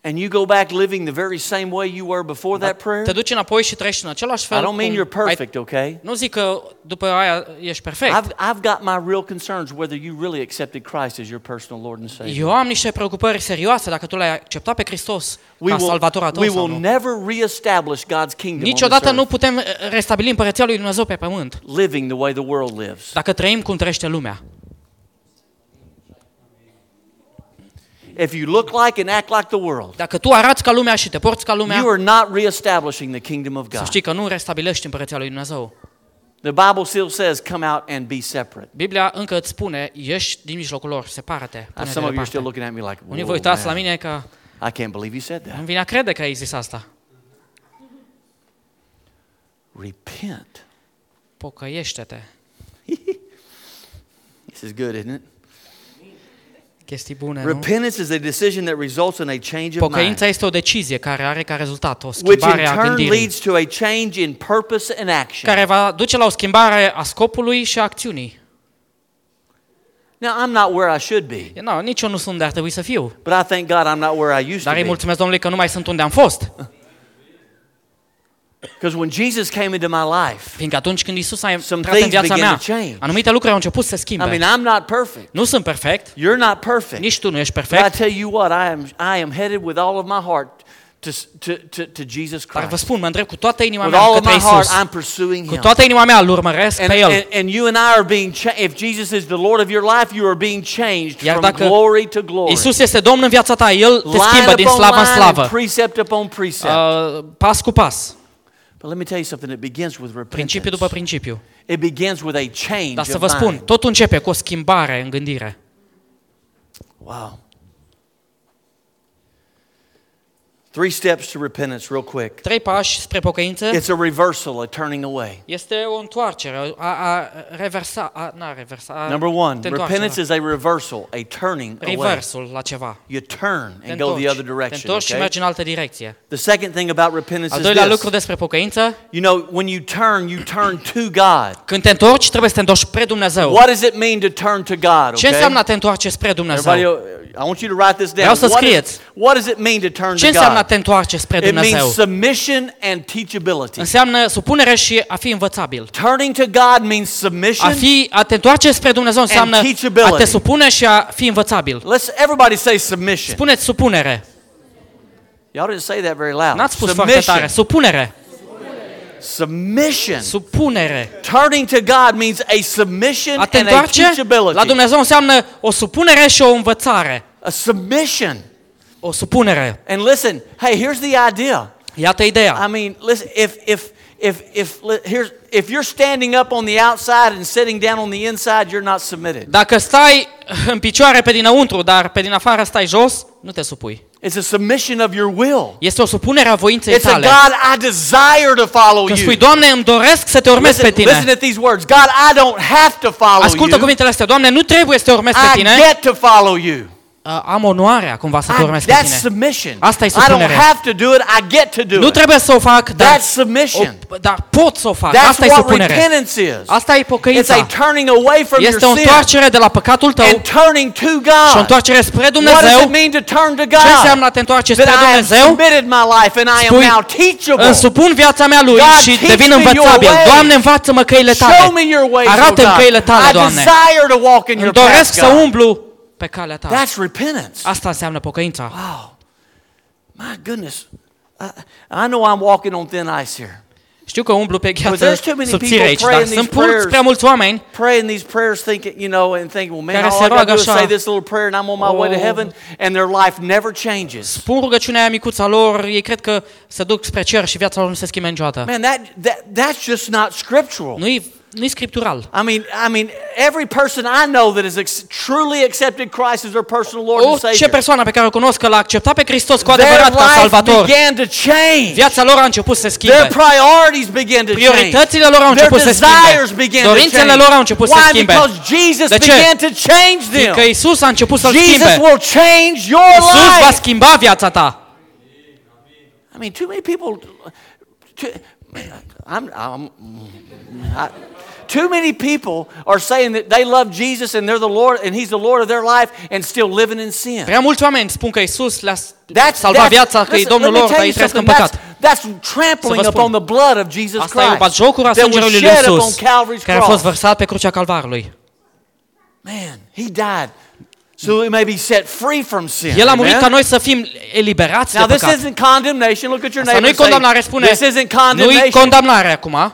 and you go back living the very same way you were before that prayer, te duci înapoi și trăiești în același I fel don't mean cum you're ai- perfect, okay? Nu zic că după aia ești perfect. I've, I've got my real concerns whether you really accepted Christ as your personal Lord and Savior. Eu am niște preocupări serioase dacă tu l-ai acceptat pe Hristos We ca will, salvator al tău we sau will nu. never reestablish God's kingdom on Niciodată this nu earth, putem eh, restabili împărăția lui Dumnezeu pe pământ living the way the world lives. dacă trăim cum trăiește lumea. If you look like and act like the world, Dacă tu arăți ca lumea și te porți ca lumea, you are not reestablishing the kingdom of să God. știi că nu restabilești împărăția lui Dumnezeu. The Bible still says, come out and be separate. Biblia încă îți spune, ieși din mijlocul lor, separă-te, Now, pune-te some of you are deoparte. still looking at me like, Unii vă "Whoa, uitați la man, mine că I can't believe you said that. nu vine a crede că ai zis asta. Repent. Pocăiește-te. You This is good, isn't it? Chestii bune, nu? Repentance is a decision that results in a change of mind, Pocăința este o decizie care are ca rezultat o which in schimbare a turn gândirii, leads to a change in purpose and action. care va duce la o schimbare a scopului și a acțiunii. Now, I'm not where I should be, No, nici eu nu sunt unde ar trebui să fiu, but I thank God I'm not where I used to dar îi be. mulțumesc Domnului că nu mai sunt unde am fost. Because when Jesus came into my life, Fiindcă atunci când Isus a Some intrat în things viața mea, to change. anumite lucruri au început să se I mean, I'm not perfect. Nu sunt perfect, You're not perfect. nici tu nu ești But I tell you what, I am, I am headed with all of my heart to, to, to, to Jesus dar vă Christ. spun, mă îndrept cu toată inima With mea all of către my heart, Isus. I'm pursuing Cu Him. toată inima mea îl urmăresc And, pe El. and, and you and I are being changed. If Jesus is the Lord of your life, you are being changed Iar from glory to glory. Isus este Domn în viața ta, El te schimbă din slavă în slavă, precept upon precept. uh, pas cu pas, but let me tell you something. It begins with principiu repentance. după principiu. It begins with a change Dar să of vă spun, mind. totul începe cu o schimbare în gândire. Wow. Three steps to repentance, real quick. Trei pași spre pocăință It's a reversal, a turning away. este o întoarcere, a, a reversa, a, na, reversa, a, Number one, repentance is a reversal, a turning away. reversul la ceva. You turn and go the other te direction. întorci și mergi în altă direcție. The second thing about repentance Al is doilea this. lucru despre pocăință, You know, when you turn, you turn to God. când te întorci, trebuie să te întorci spre Dumnezeu. What does it mean to turn to God? Ce înseamnă te întoarce spre Dumnezeu? I want you to write this down. Vreau să What, is, scrieți. what does it mean to turn Ce to înseamnă a God? te întoarce spre It means Dumnezeu? submission and teachability. Înseamnă supunere și a fi învățabil. Turning to God means A, submission. fi, a te întoarce spre Dumnezeu înseamnă a teachability. te supune și a fi învățabil. Let's everybody say submission. Spuneți supunere. Y'all didn't say that very loud. N-ați spus foarte tare. Supunere. Submission. Supunere. Turning to God means a submission A te and a întoarce la teachability. Dumnezeu înseamnă o supunere și o învățare. A submission. O supunere. And listen, hey, here's the idea. Iată ideea. I mean, listen, if if if if here's if you're standing up on the outside and sitting down on the inside, you're not submitted. Dacă stai în picioare pe dinăuntru, dar pe din afară stai jos, nu te supui. It's a submission of your will. Este o supunere a voinței It's a. God, I desire to follow Când you. spui, Doamne, îmi doresc să te urmez Listen, pe tine. listen at these words. God, I don't have to follow Ascultă you. cuvintele astea, Doamne, nu trebuie să te urmez pe I tine. get to follow you. Uh, Am onoarea cumva să te I- urmez pe that's tine. submission. Asta e I don't supunere. have to do it. I get to do Nu it. trebuie să o fac, dar, That's submission. o, dar pot să o fac. That's Asta e what supunere. repentance is. Asta e It's a pocăința. turning away from your Este o sin întoarcere de la păcatul tău and turning to și o God. întoarcere spre What does Dumnezeu. it mean to turn to Ce înseamnă God? a te întoarce That spre I have Dumnezeu? submitted my life and I am Spui, now teachable. Îmi supun viața mea lui God, și teach devin me your învățabil. ways. Doamne, învață-mă căile Show tale. me your ways, oh Arată-mi God. căile tale, I Doamne. desire to walk in your Îmi doresc path, să God. umblu pe calea ta. That's repentance. Asta înseamnă pocăința. Wow. My goodness. I, I know I'm walking on thin ice here. Știu că umblu pe But gheață there's too many subțire people aici, praying dar these sunt mulți, prayers. prea mulți oameni Praying these prayers, thinking, you know, and thinking, well, man, Care all se I got to roagă do is așa. say this little prayer and I'm on my way to Oh. heaven, and their life never changes. spun rugăciunea aia micuța lor, ei cred că se duc spre cer și viața lor nu se schimbe niciodată. Man, that, that that's just not scriptural. Nu-i, nu-i scriptural. I mean, I mean, every person I know that has truly accepted Christ as their personal Lord and Orice Savior, persoană pe care o cunosc că l-a acceptat pe Hristos cu their adevărat ca life salvator, began to change. viața lor a început să se Their priorities began to change. Prioritățile lor au Their început să desires schimbe. began to Dorințele change. lor au început să se Why? Because Jesus De ce? began to change them. Fiindcă Isus a început să-l Jesus will change your Isus va life. schimba viața ta. I mean, too many people. Too, I'm, I'm, I, too many people are saying that they love Jesus and they're the Lord and He's the Lord of their life and still living in sin. Prea mulți oameni spun că Isus le-a That's, salvat viața, că e Domnul lor, dar ei trăiesc în păcat. That's, trampling upon the blood of Jesus Asta e Christ batjocură a that was sângelui lui Isus, Calvary's care a fost cross. vărsat pe crucea Calvarului. Man, He died so we may be set free from sin. El a murit Amen? ca noi să fim eliberați de Now this păcat. isn't condemnation. Look at your Asta neighbor nu-i and say, condamnare, spune. this isn't Nu-i condemnation. condamnare acum,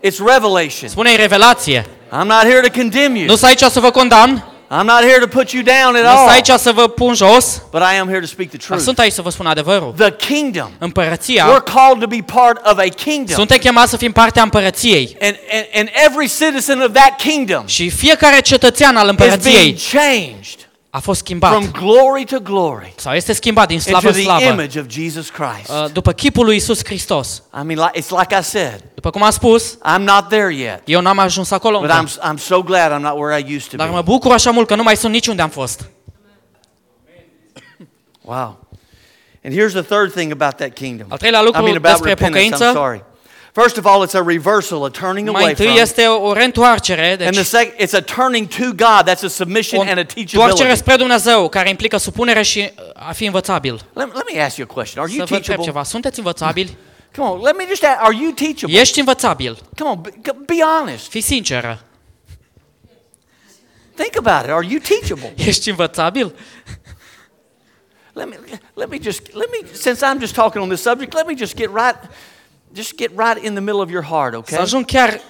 It's revelation. spune revelație. I'm not here to condemn you. Nu sunt aici să vă condamn, I'm not here to put you down at nu sunt all. aici să vă pun jos, But I am here to speak the dar truth. sunt aici să vă spun adevărul. The kingdom. Împărăția, We're called to be part of a kingdom. suntem chemați să fim împărăției. And, and, and every citizen of that kingdom Și fiecare cetățean al is being changed. A fost schimbat from glory to glory sau este schimbat din slavă în the slavă image of Jesus Christ. uh, după chipul lui Isus Hristos. I mean, like, it's like I said, După cum am spus, I'm not there yet, eu n-am ajuns acolo but I'm, I'm so glad I'm not where I used to dar mă be. bucur așa mult că nu mai sunt niciunde am fost. Wow. And here's the third thing about that kingdom. Al treilea I mean, about despre repentance, I'm sorry. First of all, it's a reversal, a turning mai away întâi from. este o reîntoarcere, And the second, it's a turning to God. That's a submission o and a întoarcere teachability. spre Dumnezeu, care implică supunere și uh, a fi învățabil. Let, let me ask you a question. Are Să you vă întreb teachable? ceva, sunteți învățabili? Come on, let me just ask, are you teachable? Ești învățabil? Come on, be, be honest. Fii sinceră. Think about it. Are you teachable? Ești învățabil? Let me let me just let me since I'm just talking on this subject, let me just get right just get right in the middle of your heart, Să okay? ajung chiar uh,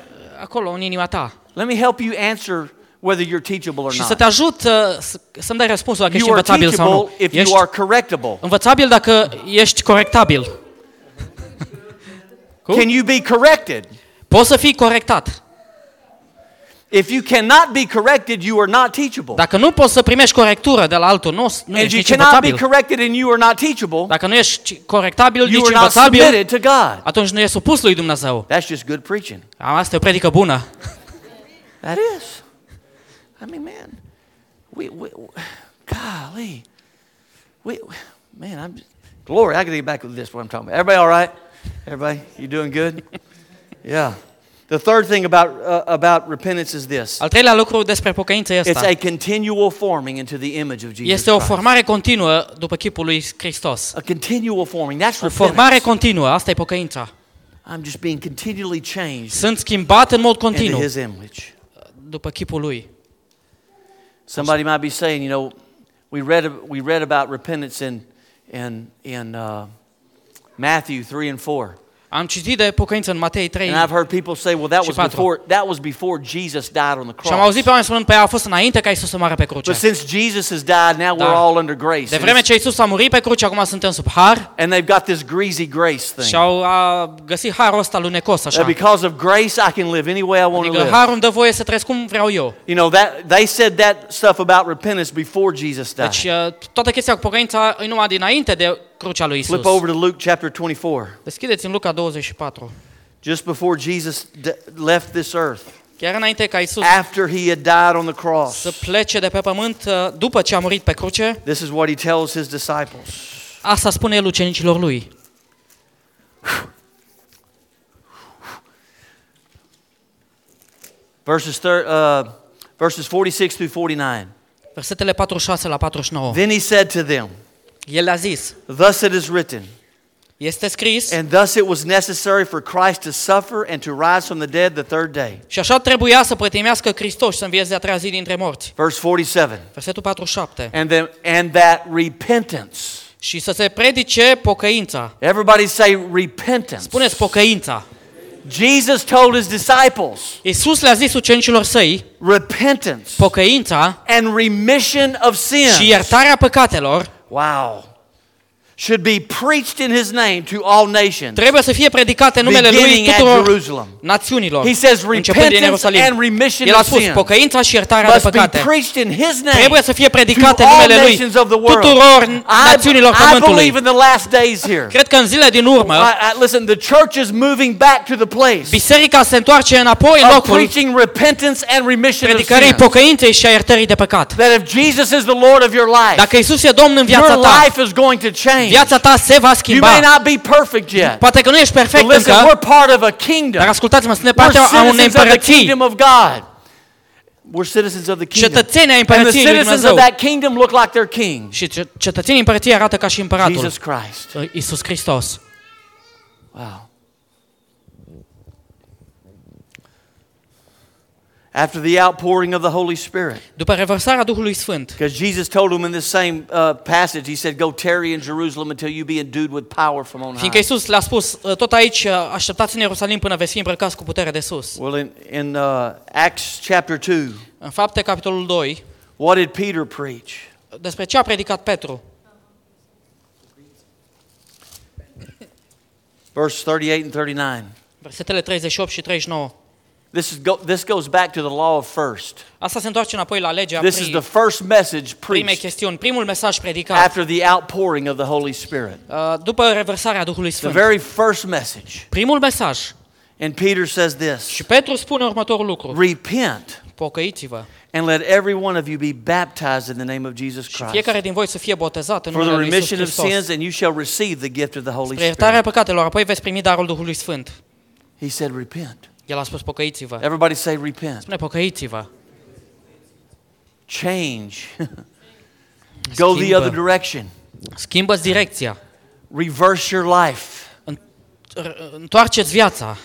acolo, în inima ta. Let me help you answer whether you're teachable or Și să not. te ajut uh, să- să-mi dai răspunsul dacă ești You are învățabil sau teachable nu. if Ești you are correctable. învățabil dacă ești corectabil. Cum? Can you be corrected? Poți să fii corectat. If you cannot be corrected, you are not teachable. Dacă nu poți să primești corectură de la altul, nu, nu And ești you nici cannot be învățabil. corrected and you are not teachable, Dacă nu ești corectabil, you nici are not învățabil, submitted to God. atunci nu ești supus lui Dumnezeu. That's just good preaching. Asta e o predică bună. That is. I mean, man, we, we, we golly, we, man, I'm, glory. I got to get back with this. What I'm talking about. Everybody, all right? Everybody, you doing good? Yeah. The third thing about uh, about repentance is this: Al treilea lucru despre pocăință e it's a continual forming into the image of Jesus Este o Christ. formare continuă după chipul lui Hristos. A continual forming. That's O formare repentance. continuă, asta e pocăința. I'm just being continually changed Sunt schimbat în mod into continuu His image. după chipul lui. Somebody might be saying, you know, we read, we read about repentance in, in, in uh, Matthew 3 and 4. Am citit de pocăință în Matei 3 And I've heard people say, well, that Și was patru. before, that was before Jesus died on the și am cross. auzit pe oameni spunând, pe a fost înainte ca Isus să moară pe cruce. But since Jesus has died, now Da. we're all under grace. De And, vreme it's- ce Isus a murit pe cruce, acum suntem sub har and they've got this greasy grace și thing. au a, găsit harul ăsta lunecos That așa. because of grace, I can live any way I want to Adică live. harul îmi dă voie să trăiesc cum vreau eu. You know, that, they said that stuff about repentance before Jesus died. Deci uh, toată chestia cu pocăința e numai dinainte de crucea lui Isus. Flip over to Luke chapter 24. Deschideți în Luca 24. Just before Jesus d- left this earth, Chiar înainte ca Isus after he had died on the cross. să plece de pe pământ uh, după ce a murit pe cruce, This is what he tells his disciples. asta spune el ucenicilor lui. Verses, thir- uh, verses 46 through 49. Versetele 46 la 49. Then he said to them, El a zis, Thus it is written, este scris and thus it was necessary for Christ to suffer and to rise from the dead the third day. și așa trebuia să pătimească Hristos și să învieze a treia zi dintre morți. Verse 47. Versetul 47. And, then, and that repentance. Și să se predice pocăința. Everybody say repentance. Spuneți pocăința. Jesus told his disciples, Iisus le-a zis ucenicilor săi, repentance pocăința and remission of sins. și iertarea păcatelor Wow. Should be preached in his name to all nations. trebuie să fie predicate numele lui tuturor națiunilor, He says începând din repentance Ierusalim. and remission El a of spus sins pocăința și iertarea de păcate. preached in his name Trebuie să fie to predicate all numele lui nations of the world. tuturor națiunilor I pământului. believe in the last days here. Cred că în zile din urmă, listen, the church is moving back to the place biserica se întoarce înapoi în locul preaching repentance and remission of predicării sins. pocăinței și a iertării de păcat. That if Jesus is the Lord of your life, Dacă Isus e Domn în viața your life is going to change. Viața ta se va You schimba. may not be perfect yet. Poate că nu ești But perfect listen, încă, we're part of a kingdom. dar ascultați-mă, suntem We're partea a unei citizens of the împărății, kingdom of God. We're citizens of the kingdom. cetățeni ai And the împărăției lui citizens of Dumnezeu. that kingdom look like their king, Și ce- cetățenii împărăției arată ca și împăratul, Jesus Christ. Isus Hristos. Wow. After the outpouring of the Holy Spirit. După revărsarea Duhului Sfânt, Because Jesus told him in this same uh, passage, He said, Go tarry in Jerusalem until you be endued with power from on fiindcă high. Isus le-a spus, "Uh, tot aici uh, așteptați în Ierusalim până veți fi îmbrăcați cu putere de sus. Well, in, in uh, Acts chapter 2, În fapte, capitolul 2, what did Peter preach? despre ce a predicat Petru? Verse 38 and 39. Versetele 38 și 39. This, is go, this goes back to the law of first. Asta se întoarce înapoi la legea This is the first message primei preached chestiuni, primul mesaj predicat after the outpouring of the Holy Spirit. uh, după revărsarea Duhului The Sfânt. very first message. Primul mesaj. And Peter says this Și Petru spune următorul lucru. Repent Pocăiți-vă. and let every one of you be baptized in the name of Jesus Christ fiecare din voi să fie botezat în for the numele Lui Iisus remission of Hristos. sins, and you shall receive the gift of the Holy Spre iertarea Spirit. păcatelor, apoi veți primi darul Duhului Sfânt. He said, Repent. El a spus pocăiți-vă. Everybody say, Repent. Spune pocăiți-vă. Change. Go the other direction. Schimbă-ți direcția. Reverse your life. Întoarceți viața.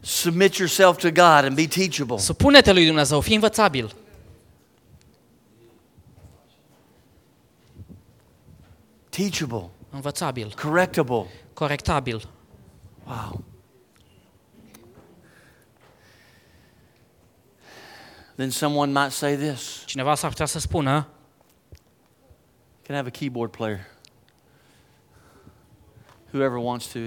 Submit yourself to God and be teachable. Supune-te lui Dumnezeu, fii învățabil. Teachable. Învățabil, Correctable. corectabil. Wow. Then someone might say this Cineva s-ar putea să spună, Can I have a keyboard player? Whoever wants to.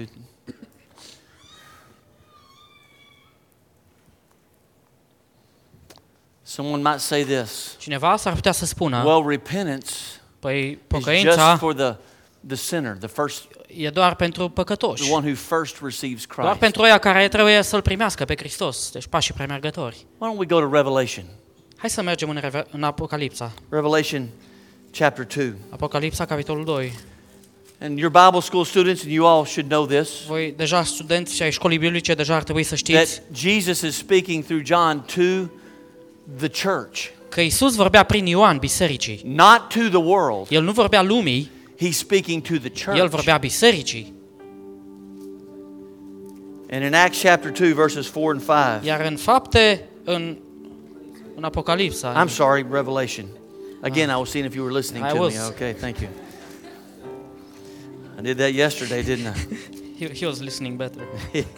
Someone might say this. cineva s-ar putea să spună, Well, repentance păi is just for the, the sinner, the first, e doar pentru păcătoși. the one who first receives Christ. Doar pentru oia care trebuie să-L primească pe Hristos, deci pașii premergători. Why don't we go to Revelation? Hai să mergem în, Reve- în Apocalipsa. Revelation chapter 2. Apocalipsa, capitolul 2. And your Bible school students, and you all should know this, Voi, deja studenți ai școlii biblice, deja ar trebui să știți that Jesus is speaking through John to the church, că Isus vorbea prin Ioan bisericii. not to the world. El nu vorbea lumii, He's speaking to the church. el vorbea bisericii. And in Acts chapter 2, verses 4 and 5. Iar în fapte, în, în Apocalipsa, I'm sorry, Revelation. Again, ah. I was seeing if you were listening I to was. me. Okay, thank you. I did that yesterday, didn't I? he, he was listening better.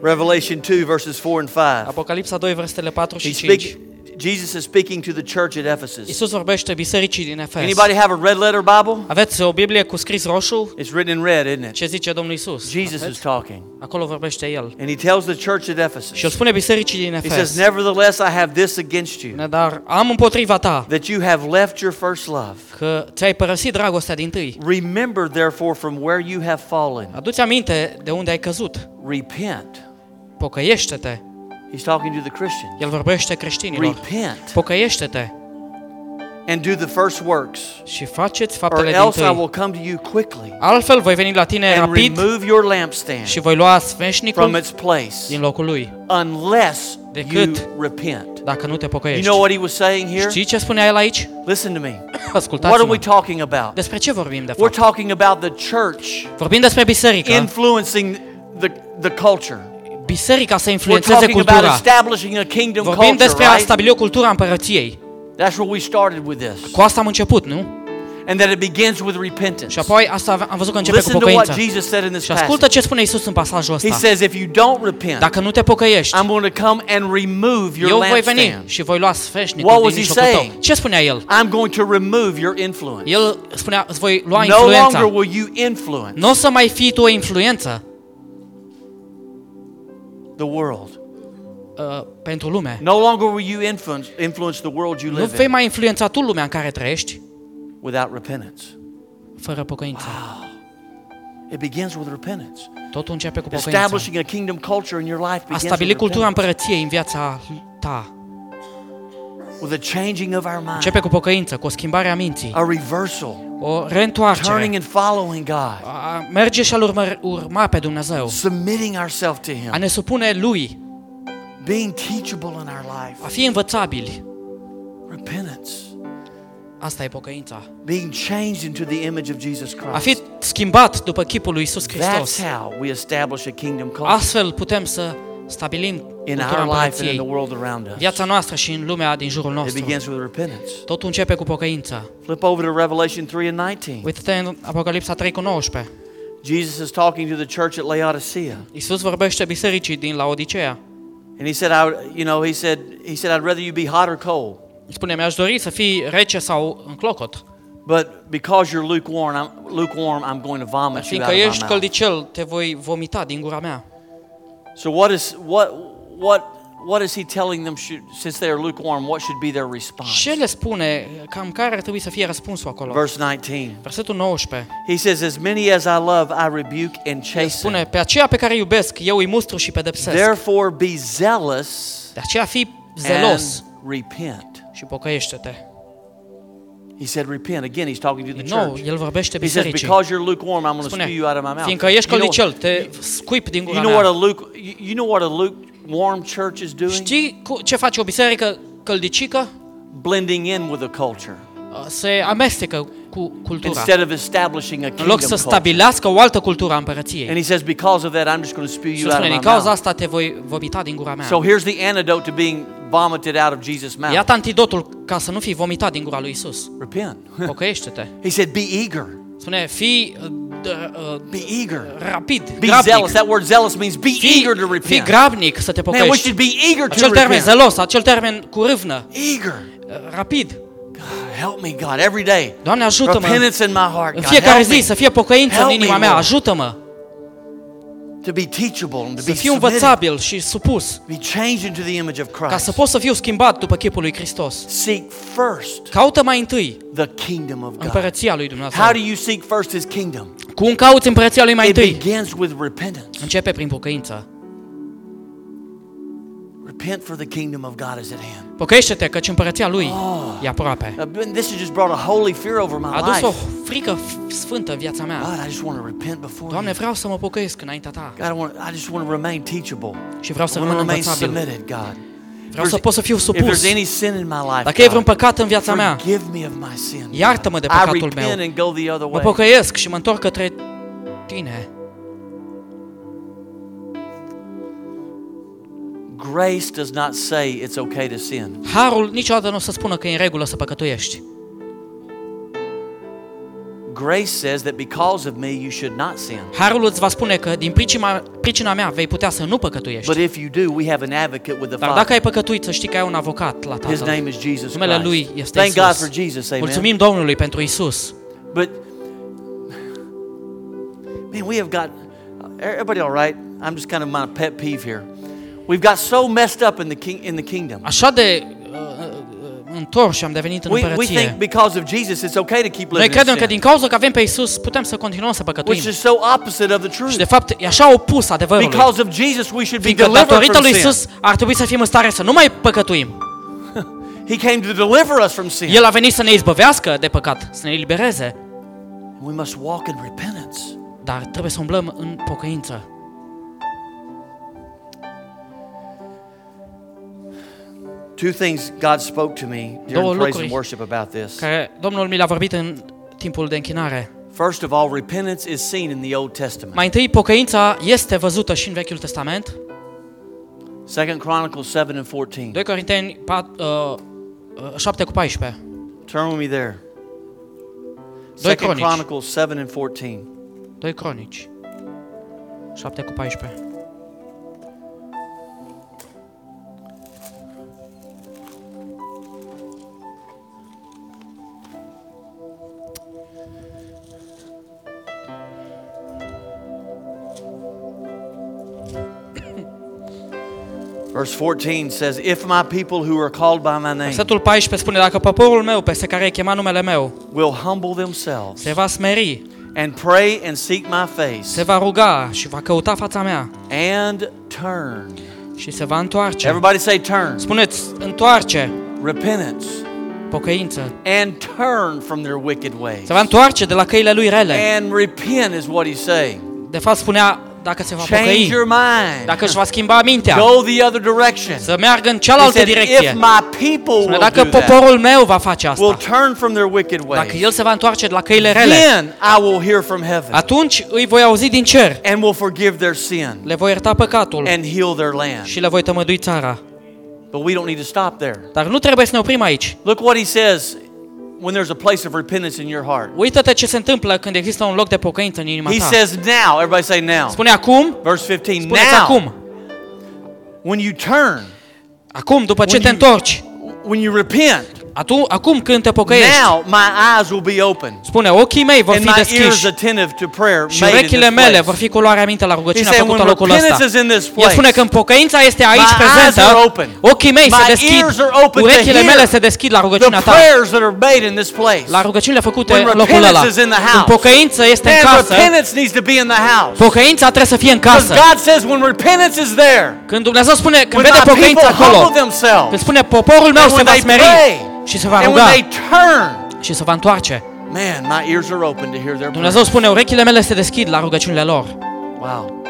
Revelation 2, verses 4 and 5. Apocalipsa 2, versetele 4 și He's 5. Jesus is speaking to the church at Ephesus. Isus vorbește bisericii din Efes. Anybody have a red letter Bible? Aveți o Biblie cu scris roșu? It's written in red, isn't it? Ce zice Domnul Isus? Jesus is talking. Acolo vorbește El. And he tells the church at Și el Ephesus, spune bisericii din he says, Nevertheless, I have this against you, Dar am împotriva ta that you have left your first love. că ți-ai părăsit dragostea. Remember, therefore, from where you have fallen. Aduți aminte de unde ai căzut. Repent. Pocăiește-te. He's talking to the Christians. El vorbește creștinilor. Repent Pocăiește-te and do the first works, și faceți or faptele din else I will come to you quickly Altfel voi veni la tine and rapid remove your lampstand și voi lua from its place din locul lui, unless you repent. dacă nu te You know what he was saying here? Știi ce spunea el aici? Listen to me. What are we talking about? Despre ce vorbim de fapt? We're talking about the church Vorbim despre biserică. influencing the, the culture. Biserica să We're influențeze talking about cultura. establishing a kingdom Vorbim culture, despre a right? stabili o cultură a împărăției. That's where we started with this. Cu asta am început, nu? And that it begins with repentance. Și apoi asta ave- am văzut că începe cu Listen to what pocăința. Jesus said in this Și ascultă passage. ce spune Isus în pasajul He ăsta. says, if you don't repent, Dacă nu te pocăiești, I'm going to come and remove your eu voi veni lampstand. și voi lua What sfeșnicul was din he mijlocul tău. saying? Ce spunea el? I'm going to remove your influence. El spunea, îți voi lua No influența. longer will you influence Nu o să mai fii tu o influență the world. uh, pentru lume. No longer will you influence, influence the world you Nu live vei in mai influența tu lumea în care trăiești without repentance. fără pocăință. It begins with repentance. Totul începe cu pocăința. Establishing a kingdom culture in your life A begins stabili with, cultura repentance. împărăției în viața ta. With a changing of our mind, Începe cu pocăință, cu o schimbare a minții, a reversal, o turning reîntoarcere, and following God, a merge și a-L urma, urma pe Dumnezeu, submitting ourselves to Him, a ne supune Lui, being teachable in our life, a fi învățabili. repentance, Asta e pocăința. being changed into the image of Jesus A fi Christ. schimbat după chipul lui Isus That's Hristos. how we establish a kingdom culture. Astfel putem să stabilim in cultura our life and in the împărăției, world around us. viața noastră și în lumea din jurul It nostru. begins with repentance. Totul începe cu pocăința. Flip over to Revelation 3 and 19. Uite-te în Apocalipsa 3 cu 19. Jesus is talking to the church at Laodicea. Iisus vorbește bisericii din Laodicea. And he said, I, would- you know, he said, he said, I'd rather you be hot or cold. Spune, mi-aș dori să fii rece sau în clocot. But because you're lukewarm, I'm, lukewarm, I'm going to vomit you Fiindcă out of my ești mouth. căldicel, te voi vomita din gura mea. So what is what what what is he telling them should, since they are lukewarm? What should be their response? Ce le spune, cam care ar trebui să fie răspunsul acolo? Verse 19. Versetul 19. He says, "As many as I love, I rebuke and El chasten. spune, pe aceea pe care îi iubesc, eu îi mustru și pedepsesc. Therefore, be zealous De aceea fii zelos and repent." și pocăiește-te. He said, "Repent." Again, he's talking to the nou, church. el vorbește He says, "Because you're lukewarm, I'm going to spew you out of my mouth." fiindcă ești You know- căldicel, te scuip din gura You know what a luke you- know what a lukewarm church is doing? Știi ce face o biserică căldicică? Blending in with the culture Se amestecă cu cultura. instead of establishing a În kingdom loc să culture. stabilească o altă cultură a And împărăției. he says, because of that, I'm just going to spew Și you out spune, of din my cauza mouth. asta te voi vomita din gura mea. So here's the antidote to being vomited out of Jesus' mouth. Iată antidotul ca să nu fii vomitat din gura lui Isus. Repent. Pocăiește-te. he said, be eager. Spune, fii uh, d- uh, Be eager. rapid, Be grabnic. zealous. That word zealous means be Fii, eager to fii repent. grabnic să te Man, we pocăiești. should be eager to Acel termen repent. zelos, acel termen cu râvnă, Eager. uh, rapid. Help me, God, every day. Doamne, ajută-mă Repentance in my heart. în God, fiecare help zi me să fie pocăință Help în inima me, mea. Lord. Ajută-mă to be teachable and to să be fiu submitted, învățabil și supus, be changed into the image of ca Christ. să pot să fiu schimbat după chipul lui Hristos. Seek first Caută mai întâi the kingdom of God. împărăția lui How Dumnezeu. do you seek first His kingdom? Cum cauți împărăția lui mai It întâi? begins with repentance. Începe prin pocăință. Repent for the kingdom of God is at hand. Pocăiește-te, căci împărăția lui e aproape. Uh, This has just brought a holy fear over my A adus o life. frică f- sfântă în viața mea. God, I just want to repent before Doamne, you. vreau să mă pocăiesc înaintea ta God, I, want, I just want to remain teachable. și vreau să I want to rămân remain învățabil. submitted, God. Vreau să pot să fiu If supus. there's any sin in my life, Dacă e vreun God, păcat în viața mea, forgive me of my sin. iartă-mă de I păcatul repent meu. and go the other Mă way. pocăiesc și mă întorc către tine. Grace does not say it's okay to sin. Harul niciodată nu o să spună că e în regulă să păcătuiești. Grace says that because of me you should not sin. Harul îți va spune că din pricina, pricina mea vei putea să nu But păcătuiești. if you do, we have an advocate with the Dar dacă Father. ai păcătuit, să știi că ai un avocat la His Tatăl. name is Jesus Numele lui Christ. este Thank God Isus. for Jesus, amen. Mulțumim Domnului pentru Isus. But man, we have got everybody all right? I'm just kind of my pet peeve here. We've got so messed up in the king in the kingdom. Așa de uh, uh, întorși am devenit în We, we împărăție. think because of Jesus it's okay to keep Noi living in credem că sin, din cauza că avem pe Isus putem să continuăm să păcătuim. which is so opposite of the Și truth. de fapt e așa opus adevărului. Because of Jesus we should be Fiindcă delivered datorită from lui sin. Isus ar trebui să fim în stare să nu mai păcătuim. He came to deliver us from sin. El a venit să ne izbăvească de păcat, să ne elibereze. We must walk in repentance. Dar trebuie să umblăm în pocăință. Two things God spoke to me during Două praise lucruri. and worship about this. Care Domnul mi l-a vorbit în timpul de închinare. First of all, repentance is seen in the Old Testament. Mai întâi, pocăința este văzută și în Vechiul Testament. Second Chronicles 7 and 14. 2 Corinteni 4, uh, uh, 7 cu 14. Turn with me there. Doi Second Cronici. Chronicles 7 and 14. 2 Cronici 7 cu 14. Verse 14 says, If my people who are called by my name Versetul 14 spune, dacă poporul meu, peste care e chemat numele meu, will humble themselves se va smeri, and pray and seek my face se va ruga și va căuta fața mea and turn. și se va întoarce. Everybody say turn. Spuneți, întoarce, Repentance. pocăință. And turn from their wicked ways. Se va întoarce de la căile lui rele. And repent is what he's saying. De fapt spunea, dacă se va Change pocăi, your mind. dacă își va schimba mintea, Go the other direction. să meargă în He cealaltă said, if direcție. my people Spune, will dacă do that, poporul meu va face will asta, turn from their wicked dacă ways, el se va întoarce de la căile rele, then I will hear from heaven atunci îi voi auzi din cer, and will forgive their sin le voi ierta păcatul and heal their land. și le voi tămădui țara. But we don't need to stop there. Dar nu trebuie să ne oprim aici. Look what he says when there's a place of repentance in your heart. Uită-te ce se întâmplă când există un loc de pocăință în inima He ta. says now. Everybody say now. Spune acum, Verse 15. spuneți Now, acum. when you turn, Acum, după ce te întorci, when you repent, Atu, acum când te pocăiești, now my eyes will be open spune, ochii mei vor and fi my ears deschiși attentive to prayer și made in urechile this mele place. vor fi cu luarea minte la rugăciunea He said, făcută în when locul repentance ăsta. is in this El spune place, când pocăința este aici my eyes prezentă, are open. ochii mei se My deschid, ears are open to urechile hear mele se deschid la the rugăciunea ta, prayers that are made in this place. la rugăciunile făcute When în locul ăla. repentance is in the Când house. pocăința este în Man, casă, repentance needs to be in the house. pocăința trebuie să fie în Because casă. God says when repentance is there, Când Dumnezeu spune, când when vede my pocăința people acolo, humble themselves, când spune poporul meu and se when va they smeri pray, și se va and when ruga they turn, și se va întoarce. man, my ears are open to hear their prayers. Dumnezeu spune, urechile mele se deschid la rugăciunile lor. Wow.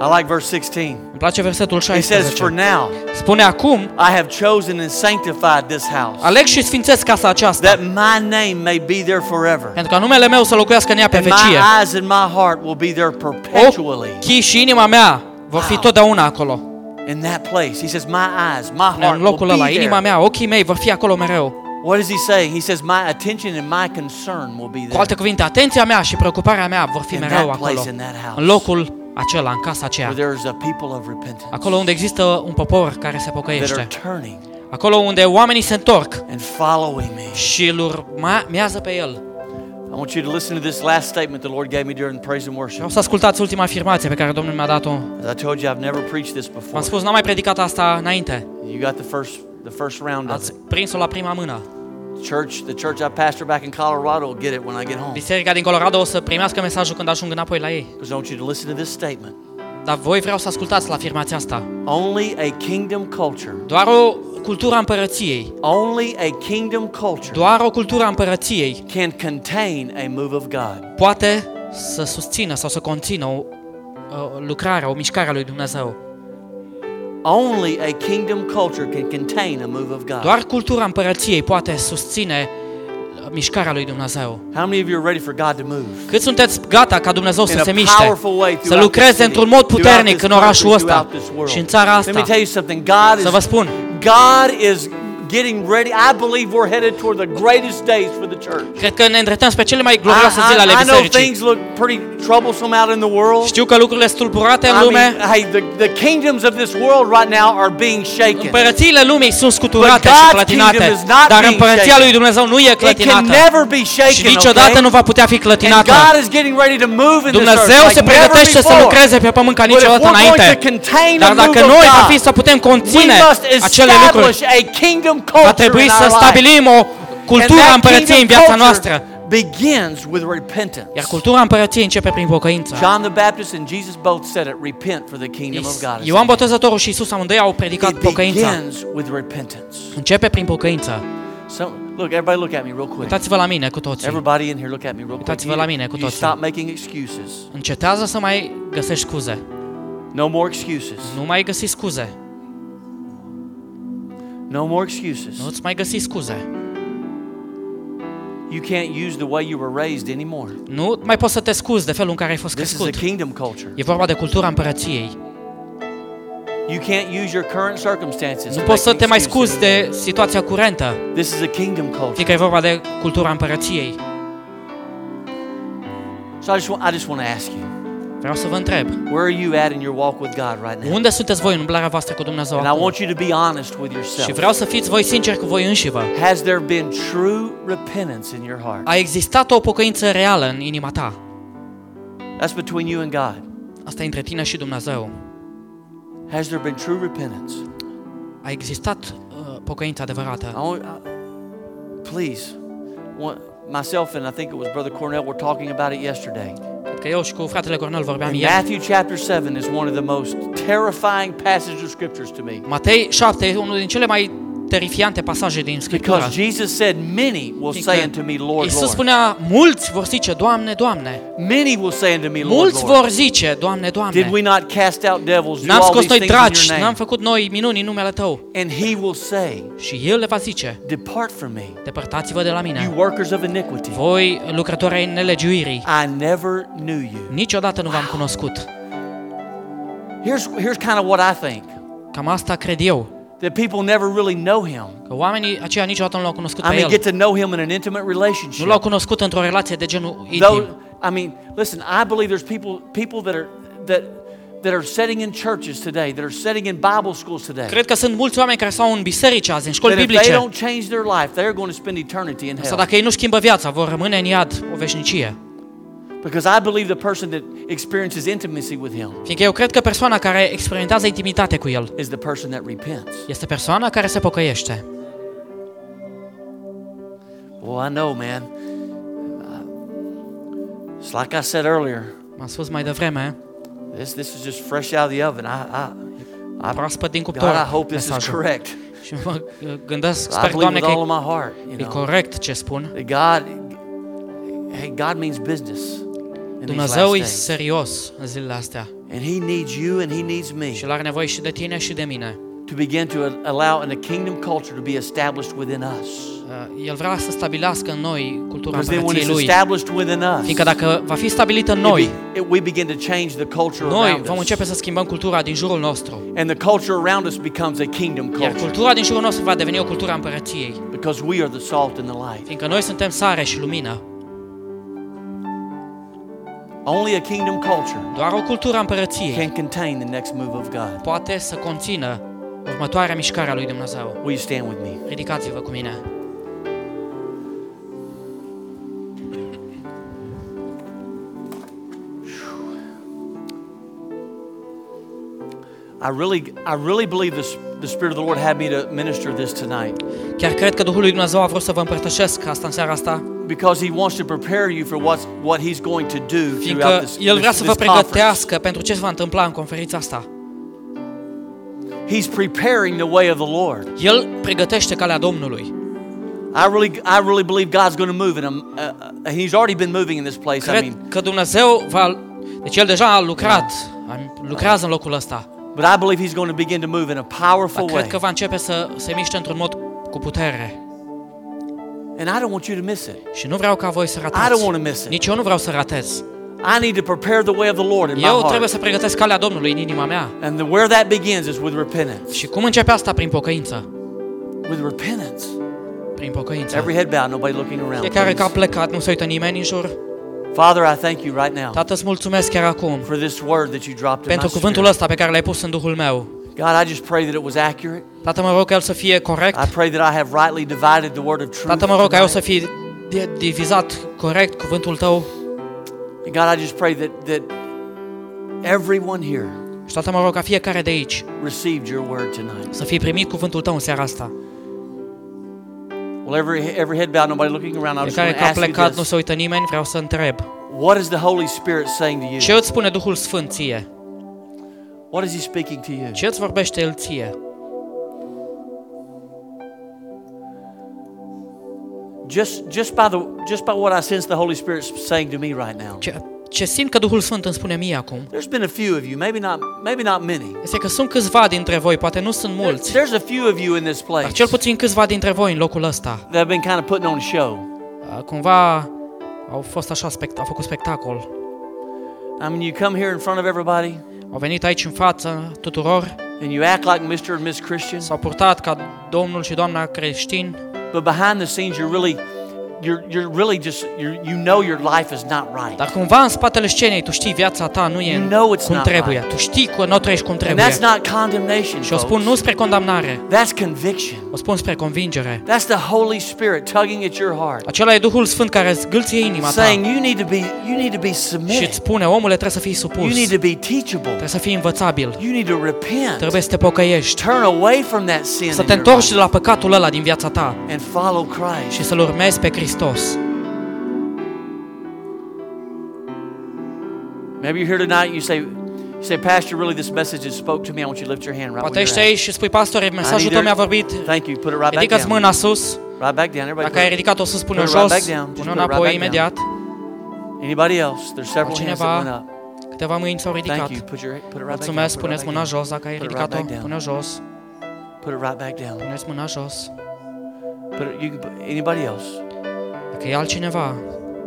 I like verse 16. Îmi place versetul He says, For 16. now Spune acum, I have chosen and sanctified this house, aleg și sfințesc casa aceasta, that my name may be there forever. pentru ca numele meu să locuiască în ea pe And my vecie. eyes and my heart will be there perpetually Ochii și inima mea vor fi Wow. totdeauna acolo. In that place. He says, My eyes, my heart În will locul ăla, be inima there. mea, ochii mei vor fi acolo mereu. What is he saying? He says, My attention and my concern will be Cu there. alte cuvinte, atenția mea și preocuparea mea vor fi In mereu that place, acolo. in that house. În locul acela, în casa aceea. Where there is a people of repentance Acolo unde există un popor care se that are pocăiește. turning Acolo unde oamenii se întorc and following me. și îl urmează pe el. I want you to listen to this last statement the Lord gave me during praise and worship. Vreau să ascultați ultima afirmație pe care Domnul mi-a dat-o. As I told you, I've never preached this before. V-am spus, n-am mai predicat asta înainte. You got the first the first round of Ați it. prins-o la prima mână. Church, the church I pastor back in Colorado will get it when I get home. Biserica din Colorado o să primească mesajul când ajung înapoi la ei. Because I want you to listen to this statement. Dar voi vreau să ascultați la afirmația asta. Only a kingdom culture, Doar o cultură a împărăției, only a kingdom culture doar o cultură a împărăției can contain a move of God. poate să susțină sau să conțină o, o lucrare, o mișcare a lui Dumnezeu. Only a kingdom culture can contain a move of God. Doar cultura împărăției poate susține uh, mișcarea lui Dumnezeu. How many of you are ready for God to move? Cât sunteți gata ca Dumnezeu In să a se miște, powerful way să throughout this lucreze city, într-un mod throughout puternic this în orașul country, ăsta throughout this world. și în țara Let me asta. tell you something. God Să vă is spun, God is getting ready. I believe we're headed toward the greatest days for the church. cred că ne îndreptăm spre cele mai I, glorioase zile ale I, I know bisericii. things look pretty troublesome out in the world. Știu că lucrurile sunt tulburate în I mean, lume, hey, the, the kingdoms of this world right now are being shaken. împărățiile lumii sunt scuturate But și God's clătinate, kingdom is not dar being împărăția shaken. lui Dumnezeu nu e It can clătinată never be și shaken. niciodată okay? nu va putea fi And clătinată. God is getting ready to move in this Dumnezeu earth se like never pregătește să before. lucreze pe pământ ca But if niciodată we're going to înainte. contain Dar the move dacă of noi va fi God, să putem we conține must acele lucruri, establish a kingdom va culture trebui in să our life. stabilim o cultură a And that împărăției în kingdom viața culture noastră. begins with repentance. Iar cultura împărăției începe prin pocăință. John the Baptist and Jesus both said it, repent for the kingdom of God. is Ioan at hand." Botezătorul și Isus amândoi au predicat It pocăința. begins with repentance. Începe prin pocăință. So, look, everybody look at me real quick. Uitați-vă la mine cu toții. Everybody in here, look at me real quick. Uitați-vă You, la mine cu you toții. stop making excuses. Încetează să mai găsești scuze. No more excuses. Nu mai găsi scuze. No more excuses. Nu-ți mai găsi scuze. You can't use the way you were raised anymore. Nu mai poți să te scuzi de felul în care ai fost This is a crescut. kingdom culture. E vorba de cultura împărăției. You can't use your current circumstances. Nu to poți să make te mai excuses scuzi de situația curentă, anymore. This is a kingdom culture. fiindcă e vorba de cultura împărăției. So I just want, I just want to ask you, Vreau să vă întreb, where are you at in your walk with God right now? unde sunteți voi în umblarea voastră cu Dumnezeu And I want you to be honest with Și yourself. vreau să fiți voi sinceri cu voi înșivă. Has there been true repentance in your heart? A existat o pocăință reală în inima ta. That's between you and God. Asta e între tine și Dumnezeu. Has there been true repentance? A existat uh, pocăință adevărată. I I, please, one, myself and I think it was Brother Cornell were talking about it yesterday. Cred că eu și cu fratele Cornel vorbeam And ieri. Matthew chapter 7 is one of the most terrifying passages of scriptures to me. Matei 7 e unul din cele mai terifiante pasaje din Scriptură. Because Jesus said, Many will say unto me, Lord, Iisus Lord. spunea, mulți vor zice, Doamne, Doamne. Many will say unto me, Lord, Mulți Lord. vor zice, Doamne, Doamne. Did we not cast out devils, do N-am all scos these noi things in dragi, your n-am name? făcut noi minuni în numele Tău. And he will say, Și El le va zice, Depart from me, depărtați-vă de la you mine. workers of iniquity. Voi, lucrători ai nelegiuirii, I never knew you. niciodată nu v-am cunoscut. Here's, here's kind of what I think. Cam asta cred eu. That people never really know him. Că oamenii aceia niciodată nu l-au cunoscut I pe mean, get El. to know him in an intimate Nu relationship. l-au cunoscut într-o relație de genul Though, intim. I mean, listen, I believe there's people people that are that that are sitting in churches today, that are sitting in Bible schools today, Cred că sunt mulți oameni care stau în biserici azi, în școli that if they biblice. don't change their life, they're going to spend eternity in Sau hell. dacă ei nu schimbă viața, vor rămâne în iad o veșnicie. Because I believe the person that experiences intimacy with Him Fiindcă eu cred că persoana care experimentează intimitate cu El is the person that repents. este persoana care se pocăiește. Well, I know, man. It's like I said earlier. M-am spus mai devreme, This this is just fresh out of the oven. I I, I proaspăt din God, I hope this is mesajul. correct. Și mă gândesc, sper, Doamne, că all e, my heart. You e know, corect ce spun. God, hey, God means business. In these Dumnezeu last e days. serios în zilele astea And He needs you and He needs me și El are nevoie și de tine și de mine. to begin to allow in a kingdom culture to be established within us. Uh, El vrea să stabilească în noi cultura Because then when împărăției it's Lui. established within us, Fiindcă dacă va fi stabilită în it noi, be- it- we begin to change the culture noi around vom us. începe să schimbăm cultura din jurul nostru. And the culture around us becomes a kingdom Iar culture cultura din jurul nostru va deveni o cultură a împărăției. because we are the salt and the light. Fiindcă noi suntem sare și lumină. Only a kingdom culture Doar o cultură a împărăției can contain the next move of God. poate să conțină următoarea mișcare a lui Dumnezeu. Will you stand with me? Ridicați-vă cu mine. I really, I really believe this, the Spirit of the Lord had me to minister this tonight Chiar cred că Duhul lui Dumnezeu a vrut să vă împărtășesc asta în seara asta, because He wants to prepare you for what's, what He's going to do throughout fiindcă this, El vrea this, să vă this conference. pregătească pentru ce se va întâmpla în conferința asta. He's preparing the way of the Lord. El pregătește calea Domnului. I really, I really believe God's going to move in Him, uh, uh, and He's already been moving in this place. I Cred mean, că Dumnezeu va... Deci El deja a lucrat, a- lucrează în locul ăsta. But I believe He's going to begin to move in a powerful Dar way. cred că va începe să se miște într-un mod cu putere. And I don't want you to miss it. Și nu vreau ca voi să I don't ratați. want to miss it. Nici eu nu vreau să ratez. I need to prepare the way of the Lord in my Eu trebuie heart. să pregătesc calea Domnului în inima mea. And the, where that begins is with repentance. Și cum începe asta? Prin pocăință. With repentance. Prin pocăință. Every head bowed, nobody looking around. Fiecare please. cap plecat, nu se uită nimeni în jur. Father, I thank you right now Tată, îți mulțumesc chiar acum for this word that you dropped in pentru my cuvântul spirit. ăsta pe care l-ai pus în Duhul meu. God, I just pray that it was accurate. Tată, mă rog ca el să fie I corect. pray that I have rightly divided the word of truth. Tată, mă rog ca eu să tonight. fie di- divizat corect cuvântul tău. And God, I just pray that, that everyone here Și Tată, mă rog ca fiecare de aici received your word tonight. să fie primit cuvântul tău în seara asta. Well, every, every head bowed, nobody looking around, I just Fiecare want to ask you plecat, nu this. se uită nimeni, vreau să întreb. What is the Holy Spirit saying to you? Ce îți spune Duhul Sfânt ție? What is He speaking to you? Ce îți vorbește El ție? Just, just by the, just by what I sense the Holy Spirit saying to me right now. Ce, ce simt că Duhul Sfânt îmi spune mie acum There's been a few of you, maybe not, maybe not many. este că sunt câțiva dintre voi, poate nu sunt There- mulți, There's a few of you in this place dar cel puțin câțiva dintre voi în locul ăsta. that have been kind of putting on a show. Uh, Cumva au fost așa, spect- au făcut spectacol. I mean, you come here in front of everybody Au venit aici în față tuturor, and you act like Mr. and Miss Christian, s-au purtat ca domnul și doamna creștini, but behind the scenes, you're really, you're, you're really just, you're, you know your life is not right. dar cumva în spatele scenei tu știi viața ta nu e You know it's cum not trebuie. right. Tu știi că nu o trăiești cum And trebuie. that's not condemnation, Și o spun nu folks. spre condamnare, That's conviction. o spun spre convingere. That's the Holy Spirit tugging at your heart, Acela e Duhul Sfânt care îți gâlție inima ta saying you need to be, you need to be și îți submitted. spune, omule, trebuie să fii supus, You need to trebuie be teachable. să fii învățabil, You need to repent. trebuie să te pocăiești, Turn away from that sin să in te your întorci life de la păcatul ăla din viața ta and follow Christ. și să-L urmezi pe Hristos. Maybe you're here tonight and you say, you say, Pastor, really this message has spoke to me. I want you to lift your hand right Poate ești aici și spui, pastore, mesajul need tău to- mi-a vorbit, Thank you. Put it right ridică-ți mâna sus, Right back down. Everybody. dacă ai ridicat-o sus, pune-o Put it right jos, back down. Just pune-o put it right înapoi imediat. Anybody else? There's several hands that went up. Câteva mâini s-au Thank ridicat. you. Put your put it right back down. Mulțumesc, puneți mâna jos, dacă ai Put it right ridicat-o, pune-o jos, Put it right back down. puneți mâna jos. Put it, you anybody else. Dacă e altcineva,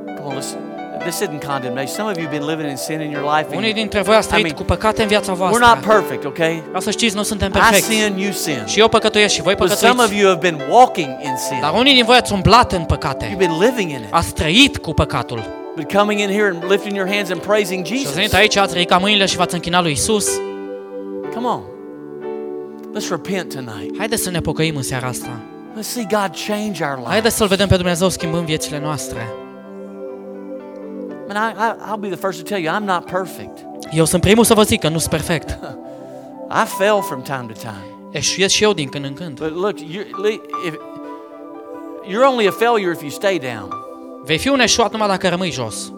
Come on, listen. This isn't condemnation. Some of you have been living in sin in your life. and unii you- dintre voi ați I trăit mean, cu păcate în viața We're not voastră. perfect, okay? Vreau să știți, nu suntem I perfecti. sin, you sin. Și eu păcătuiesc și voi But some of păcătuiți. you have been walking in sin. Dar unii din voi ați umblat în You've păcate. been living in it. Ați trăit cu păcatul. But coming in here and lifting your hands and praising Și ați Jesus. venit aici, ați ridicat mâinile și v-ați închinat lui Isus. Come on. Let's repent tonight. Haideți să ne pocăim în seara asta. Let's see God change our lives. Haideți să-L vedem pe Dumnezeu schimbând viețile noastre. Man, I, I, I'll be the first to tell you, I'm not perfect. Eu sunt primul să vă zic că nu sunt perfect. I fail from time to time. Eșuiesc și eu din când în când. But look, you, li- if, you're only a failure if you stay down. Vei fi un eșuat numai dacă rămâi jos.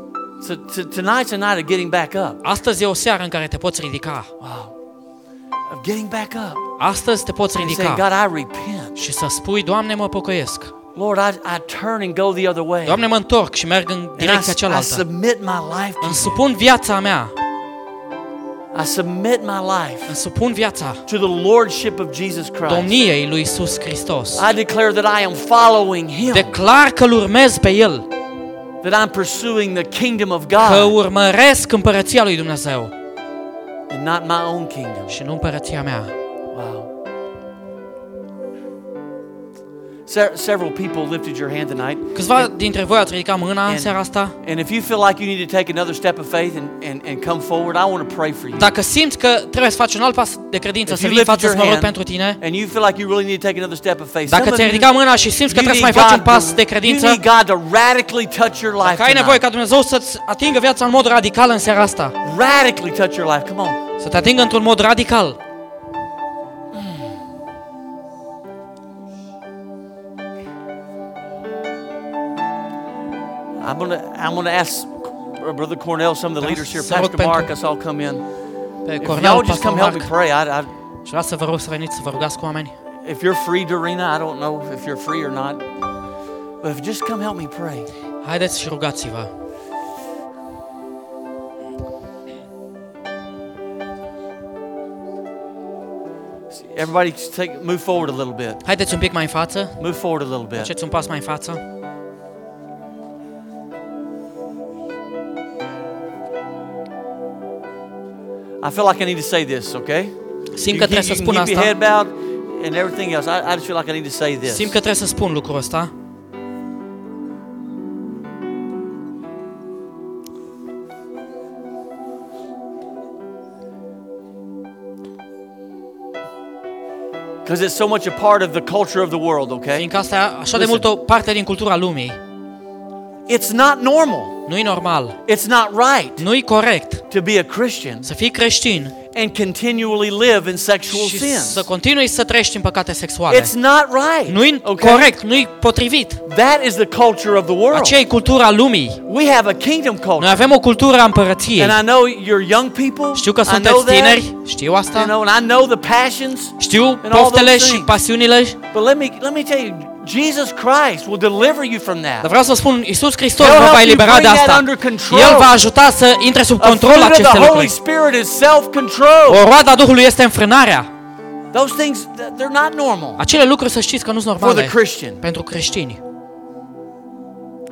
So t- tonight's a night of getting back up. Astăzi e o seară în care te poți ridica. Wow. Of getting back up. Astăzi te poți And saying, ridica God, I repent. Și să spui, Doamne, mă pocăiesc. Lord, I, I turn and go the other way. Doamne, mă întorc și merg în And I, direcția I cealaltă. submit my life to Îmi you. supun viața mea, I submit my life îmi supun viața to the Lordship of Jesus Christ. domniei lui Isus Hristos. I declare that I am following Him, Declar că îl urmez pe El, that I'm pursuing the kingdom of că God urmăresc împărăția lui Dumnezeu and not my own kingdom. și nu împărăția mea. Several people lifted your hand tonight. Câțiva dintre voi ați ridicat mâna în And- seara asta? And if you feel like you need to take another step of faith and, and, and come forward, I want to pray for you. Dacă simți că trebuie să faci un alt pas de credință, If să you vii în lifted față să your mă rog hand pentru tine, and you feel like you really need to take another step of faith, dacă some of ți-ai you- ridicat mâna și simți că you trebuie să mai need faci un God pas to- de You credință, need God to radically touch your life dacă ai nevoie tonight. ca Dumnezeu să-ți atingă viața în mod radical în seara asta, Radically touch your life. Come on. să te atingă într-un mod radical, I'm gonna I'm gonna ask Brother Cornell, some of the leaders here, Pastor Mark, us all come in. If y'all just come help me pray, I, I, și vreau să vă rog să veniți să vă rugați cu oameni. If you're free, Dorina, I don't know if you're free or not, but if you just come help me pray. Haideți și rugați-vă. Everybody, just take move forward a little bit. Haideți un pic mai în față, Move forward a little bit. faceți un pas mai în față. I feel like I need to say this. Okay. Simt că trebuie să spun can keep your asta. head bowed and everything else. I, I just feel like I need to say this. Simt că trebuie să spun lucrul ăsta. Because it's so much a part of the culture of the world, okay? Fiindcă asta e așa de mult o parte din cultura lumii. It's not normal. Nu-i normal, It's not right nu-i corect to be a Christian să fii creștin and continually live in sexual și sins. să continui să trăiești în păcate sexuale. It's not right. Nu-i okay? corect, nu-i potrivit. That is the culture of the world. Aceea e cultura lumii. We have a kingdom Noi culture. avem o cultură a împărăției. And I know you're young people. Știu că I know sunteți that. tineri, știu You asta. know, and I know the passions. Știu all poftele those și things. pasiunile. But let me let me tell you, Jesus Christ will deliver you from Dar that. vreau să spun, Iisus Hristos He'll vă help va you elibera bring de that asta. under control. El va ajuta să intre sub A control fruit of aceste the Holy lucruri. Spirit is self-control. O roada Duhului este înfrânarea. Those things th- they're not normal Acele lucruri să știți că nu sunt for the normale Christian. pentru creștini.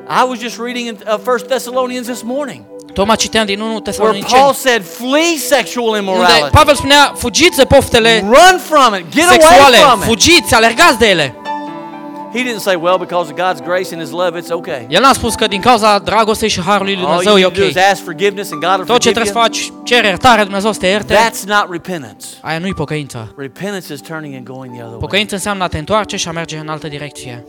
I was just reading in uh, 1 Thessalonians this morning Tocmai citeam din 1 where Tesaloniceni, Paul said, "Flee sexual unde immorality. Pavel spunea, fugiți de poftele Run from it. Get away sexuale, from it." fugiți, alergați de ele. He didn't say, "Well, because of God's grace and His love, it's okay." El n-a spus că din cauza dragostei și harului lui All you Dumnezeu e need to do ok. is ask forgiveness and God will Tot ce forgive trebuie să you. faci, cere iertare, Dumnezeu să te ierte, That's not repentance. aia nu-i pocăință. Repentance is turning and going the other way. Pocăință înseamnă a te întoarce și a merge în altă direcție.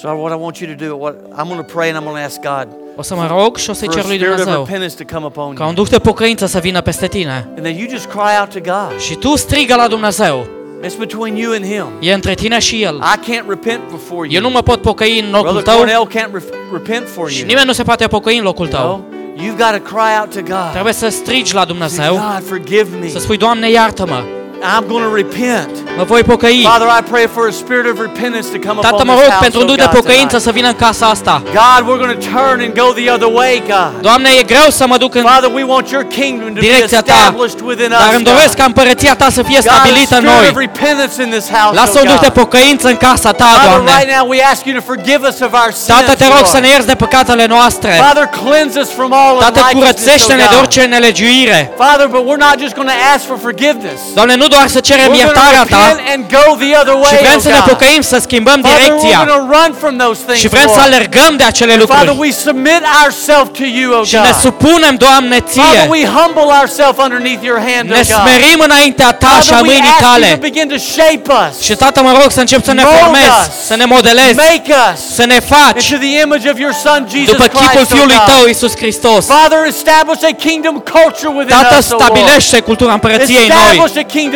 So what I want you to do, what I'm going to pray and I'm going to ask God O să mă rog și o să-i for a cer lui spirit of Dumnezeu repentance to come upon ca un you. duh de pocăință să vină peste tine. And then you just cry out to God. Și tu strigă la Dumnezeu. It's between you and Him. E între tine și El. I can't repent before Eu nu you. mă pot pocăi în locul Brother tău Cornell can't re- repent for și you. nimeni nu se poate pocăi în locul You know? tău. You've got to cry out to God. Trebuie să strigi la Say, Dumnezeu, God, forgive me. să spui, Doamne, iartă-mă, I'm going to repent. mă voi pocăi. Father, I pray for a spirit of repentance to come Tată, upon mă this rog house, pentru un oh duh de God, pocăință tonight. să vină în casa asta. God, we're going to turn and go the other way, God. Doamne, e greu să mă duc în... Father, we want your kingdom to be Direcția ta. established within us. Dar îmi doresc God. ca împărăția ta să fie God, a stabilită în spirit of noi. repentance in this house, Lasă oh un duh de God. pocăință în casa ta, Father, Doamne. right now we ask you to forgive us of our sins, Tată, te rog să ne Lord. ierți de păcatele noastre. Father, cleanse us from all Tată, unrighteousness, curățește-ne oh de God. orice nelegiuire. Father, but we're not just going to ask for forgiveness. Doamne, nu doar să cerem We're going iertarea to ta, repent and go the other și way, vrem oh să ne God. pocăim, să schimbăm Father, we're direcția going to run from those things, și vrem să Lord. alergăm de acele Father, lucruri we submit ourselves to you, oh și ne God. supunem, Doamne, Father, ție. we humble ourselves underneath your hand, Ne oh God. smerim înaintea ta și a Father, we mâinii ask you tale. to begin to shape us, Și, Tată, mă rog să încep să ne Mold formezi, us. să ne modelezi, make us să ne faci into the image of your Son, Jesus după chipul Christ, oh Fiului Tău, God. Iisus Hristos. Father, establish a kingdom culture within Tată, us, oh Lord. stabilește cultura împărăției noi.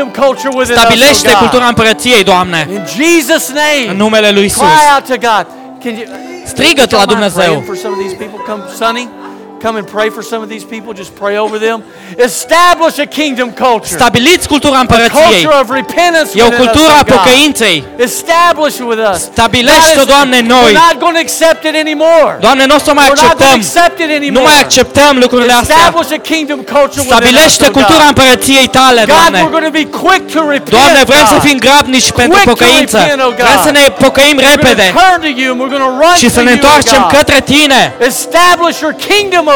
Establish a kingdom culture within us, Stabilește oh God. cultura împărăției, Doamne, In Jesus' name. în numele Lui Isus. Cry out to God. Can you Strigă-t la Don't mind Dumnezeu. Praying for some of these people? Come, Sonny, come and pray for some of these people. Just pray over them. Establish a kingdom culture. Stabiliți cultura împărăției. Culture of repentance E o within us, cultură oh a God. pocăinței. Establish it with us. Stabilește-o, God, Doamne, în noi. We're not going to accept it anymore. Doamne, nu o să mai We're not going to acceptăm. accept it anymore. Nu mai acceptăm lucrurile astea. Establish a kingdom culture within us, Stabilește oh cultura God. împărăției tale, God, Doamne. we're going to be quick to repent. Doamne, vrem să God. fim grabnici pentru Quick to pocăință. repent, oh God. Vrem să ne pocăim We're going repede to turn to you and we're going to run și să to ne you, oh întoarcem God. către Tine. Establish your kingdom, oh God, within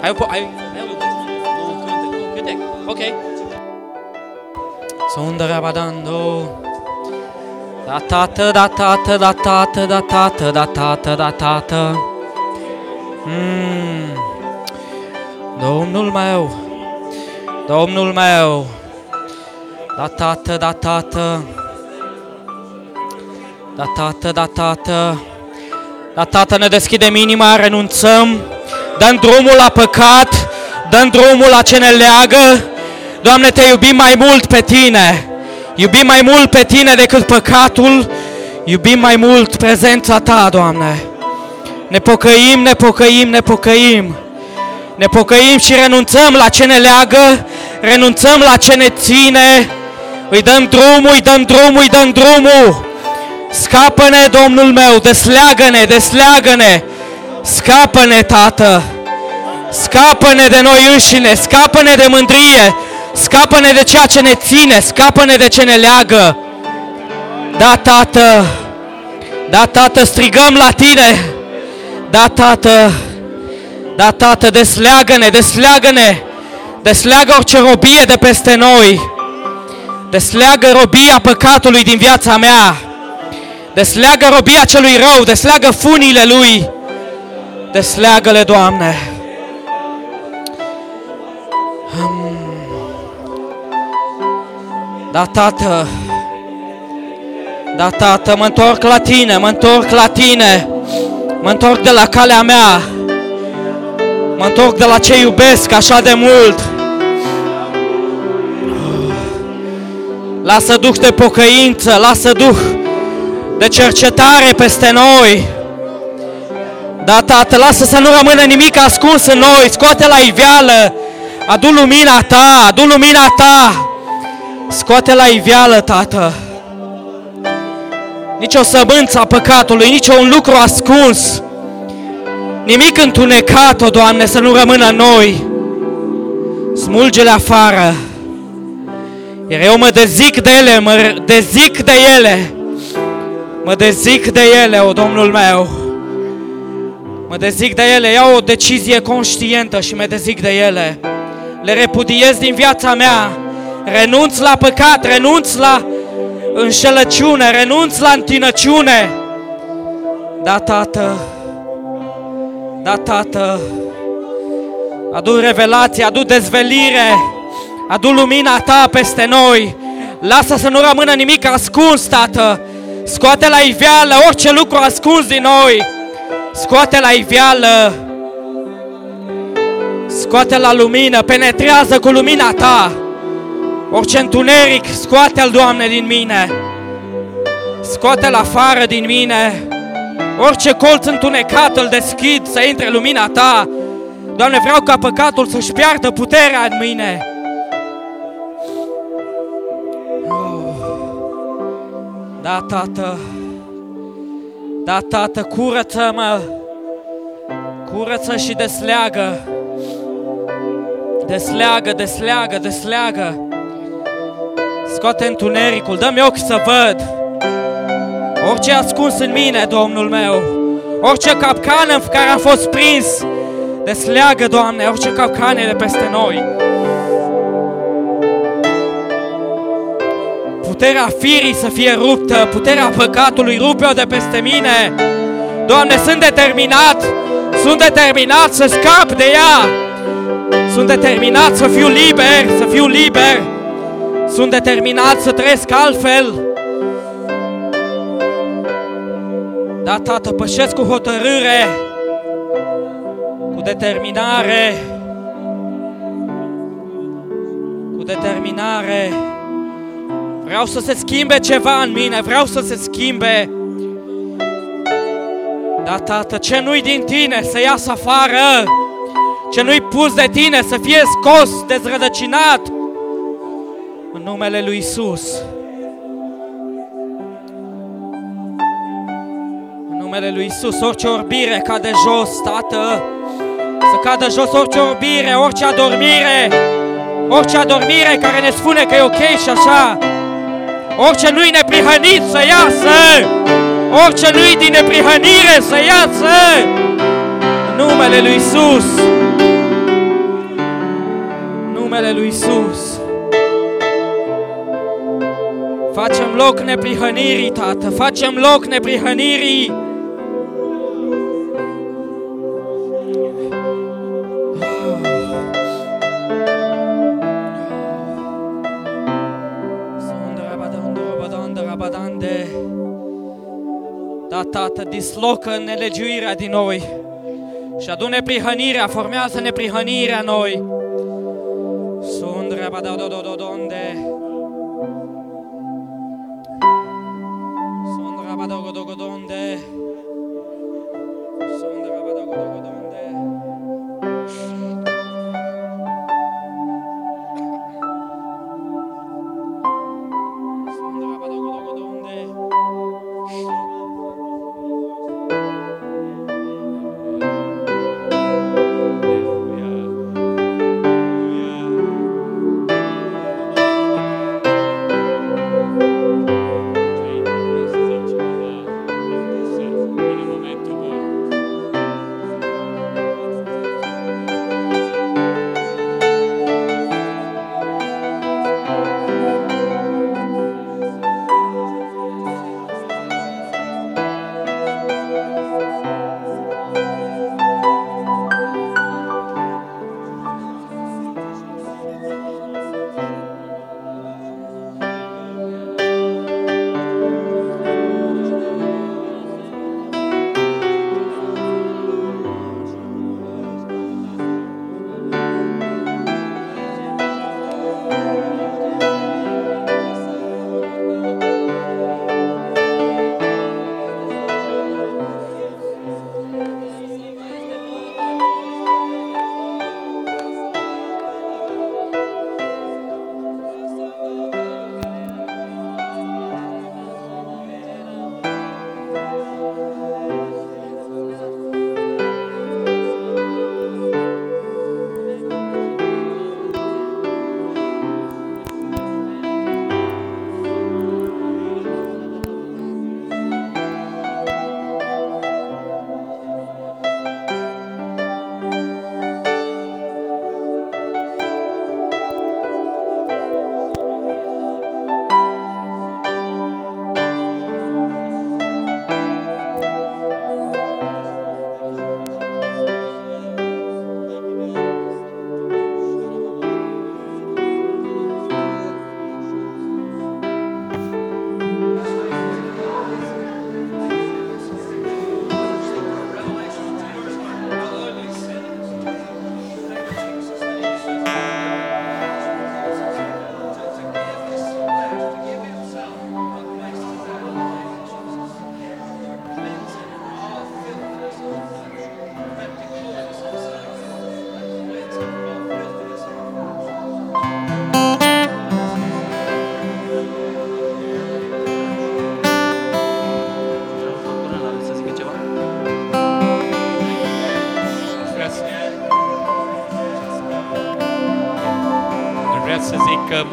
Hai un po', hai, hai un Nu, cântec, nu, cântec, ok. Sundarabadando. Da tată, da tată, da tată, da tată, da tată, da tată. Mm. Domnul meu, Domnul meu, da tată, da tată, da tată, da tată, da tată, ne deschidem inima, renunțăm, dăm drumul la păcat, dăm drumul la ce ne leagă. Doamne, te iubim mai mult pe Tine, iubim mai mult pe Tine decât păcatul, iubim mai mult prezența Ta, Doamne. Ne pocăim, ne pocăim, ne pocăim. Ne pocăim și renunțăm la ce ne leagă, renunțăm la ce ne ține. Îi dăm drumul, îi dăm drumul, îi dăm drumul. Scapă-ne, Domnul meu, desleagă-ne, desleagă-ne. Scapă-ne, Tată. Scapă-ne de noi înșine, scapă-ne de mândrie, scapă-ne de ceea ce ne ține, scapă-ne de ce ne leagă. Da, Tată, da, Tată, strigăm la Tine. Da, Tată, da, Tată, desleagă-ne, desleagă-ne, desleagă orice robie de peste noi. Desleagă robia păcatului din viața mea. Desleagă robia celui rău, desleagă funile lui. Desleagă-le, Doamne. Da, Tată, da, Tată, mă întorc la Tine, mă întorc la Tine, mă întorc de la calea mea, mă întorc de la ce iubesc așa de mult. Lasă Duh de pocăință, lasă Duh de cercetare peste noi. Da, Tată, lasă să nu rămână nimic ascuns în noi, scoate la iveală, adu lumina Ta, adu lumina Ta, scoate la iveală, Tată. Nici o sămânță a păcatului, nici un lucru ascuns, nimic întunecat, o Doamne, să nu rămână în noi. Smulge-le afară. Iar eu mă dezic de ele, mă dezic de ele. Mă dezic de ele, o Domnul meu. Mă dezic de ele, iau o decizie conștientă și mă dezic de ele. Le repudiez din viața mea. Renunț la păcat, renunț la înșelăciune, renunț la întinăciune. Da, Tată, da, Tată, adu revelație, adu dezvelire, adu lumina Ta peste noi. Lasă să nu rămână nimic ascuns, Tată. Scoate la iveală orice lucru ascuns din noi. Scoate la iveală. Scoate la lumină, penetrează cu lumina Ta. Orice întuneric, scoate-l, Doamne, din mine. Scoate-l afară din mine. Orice colț întunecat îl deschid să intre lumina Ta. Doamne, vreau ca păcatul să-și piardă puterea în mine. Da, Tată. Da, Tată, curăță-mă. Curăță și desleagă. Desleagă, desleagă, desleagă. Scoate întunericul, dă-mi ochi să văd. Orice ascuns în mine, Domnul meu. Orice capcană în care am fost prins. Desleagă, Doamne, orice capcane de peste noi. Puterea firii să fie ruptă, puterea păcatului rupe-o de peste mine. Doamne, sunt determinat, sunt determinat să scap de ea. Sunt determinat să fiu liber, să fiu liber. Sunt determinat să trăiesc altfel. Da, Tată, pășesc cu hotărâre, cu determinare, cu determinare. Vreau să se schimbe ceva în mine, vreau să se schimbe. Da, Tată, ce nu-i din tine să iasă afară, ce nu-i pus de tine să fie scos, dezrădăcinat, în numele lui Isus. În numele lui Isus, orice orbire cade jos, Tată, să cadă jos orice orbire, orice adormire, orice adormire care ne spune că e ok și așa, orice nu-i neprihănit să iasă, orice nu-i din neprihănire să iasă, în numele lui Isus. În numele lui Isus. Facem loc neprihănirii, Tată, facem loc neprihănirii. Da, Tată, dislocă nelegiuirea din noi și adu neprihănirea, formează neprihănirea în noi. Sundra badodododonde. Sundra badogodonde. Sundra badogodonde. Sundra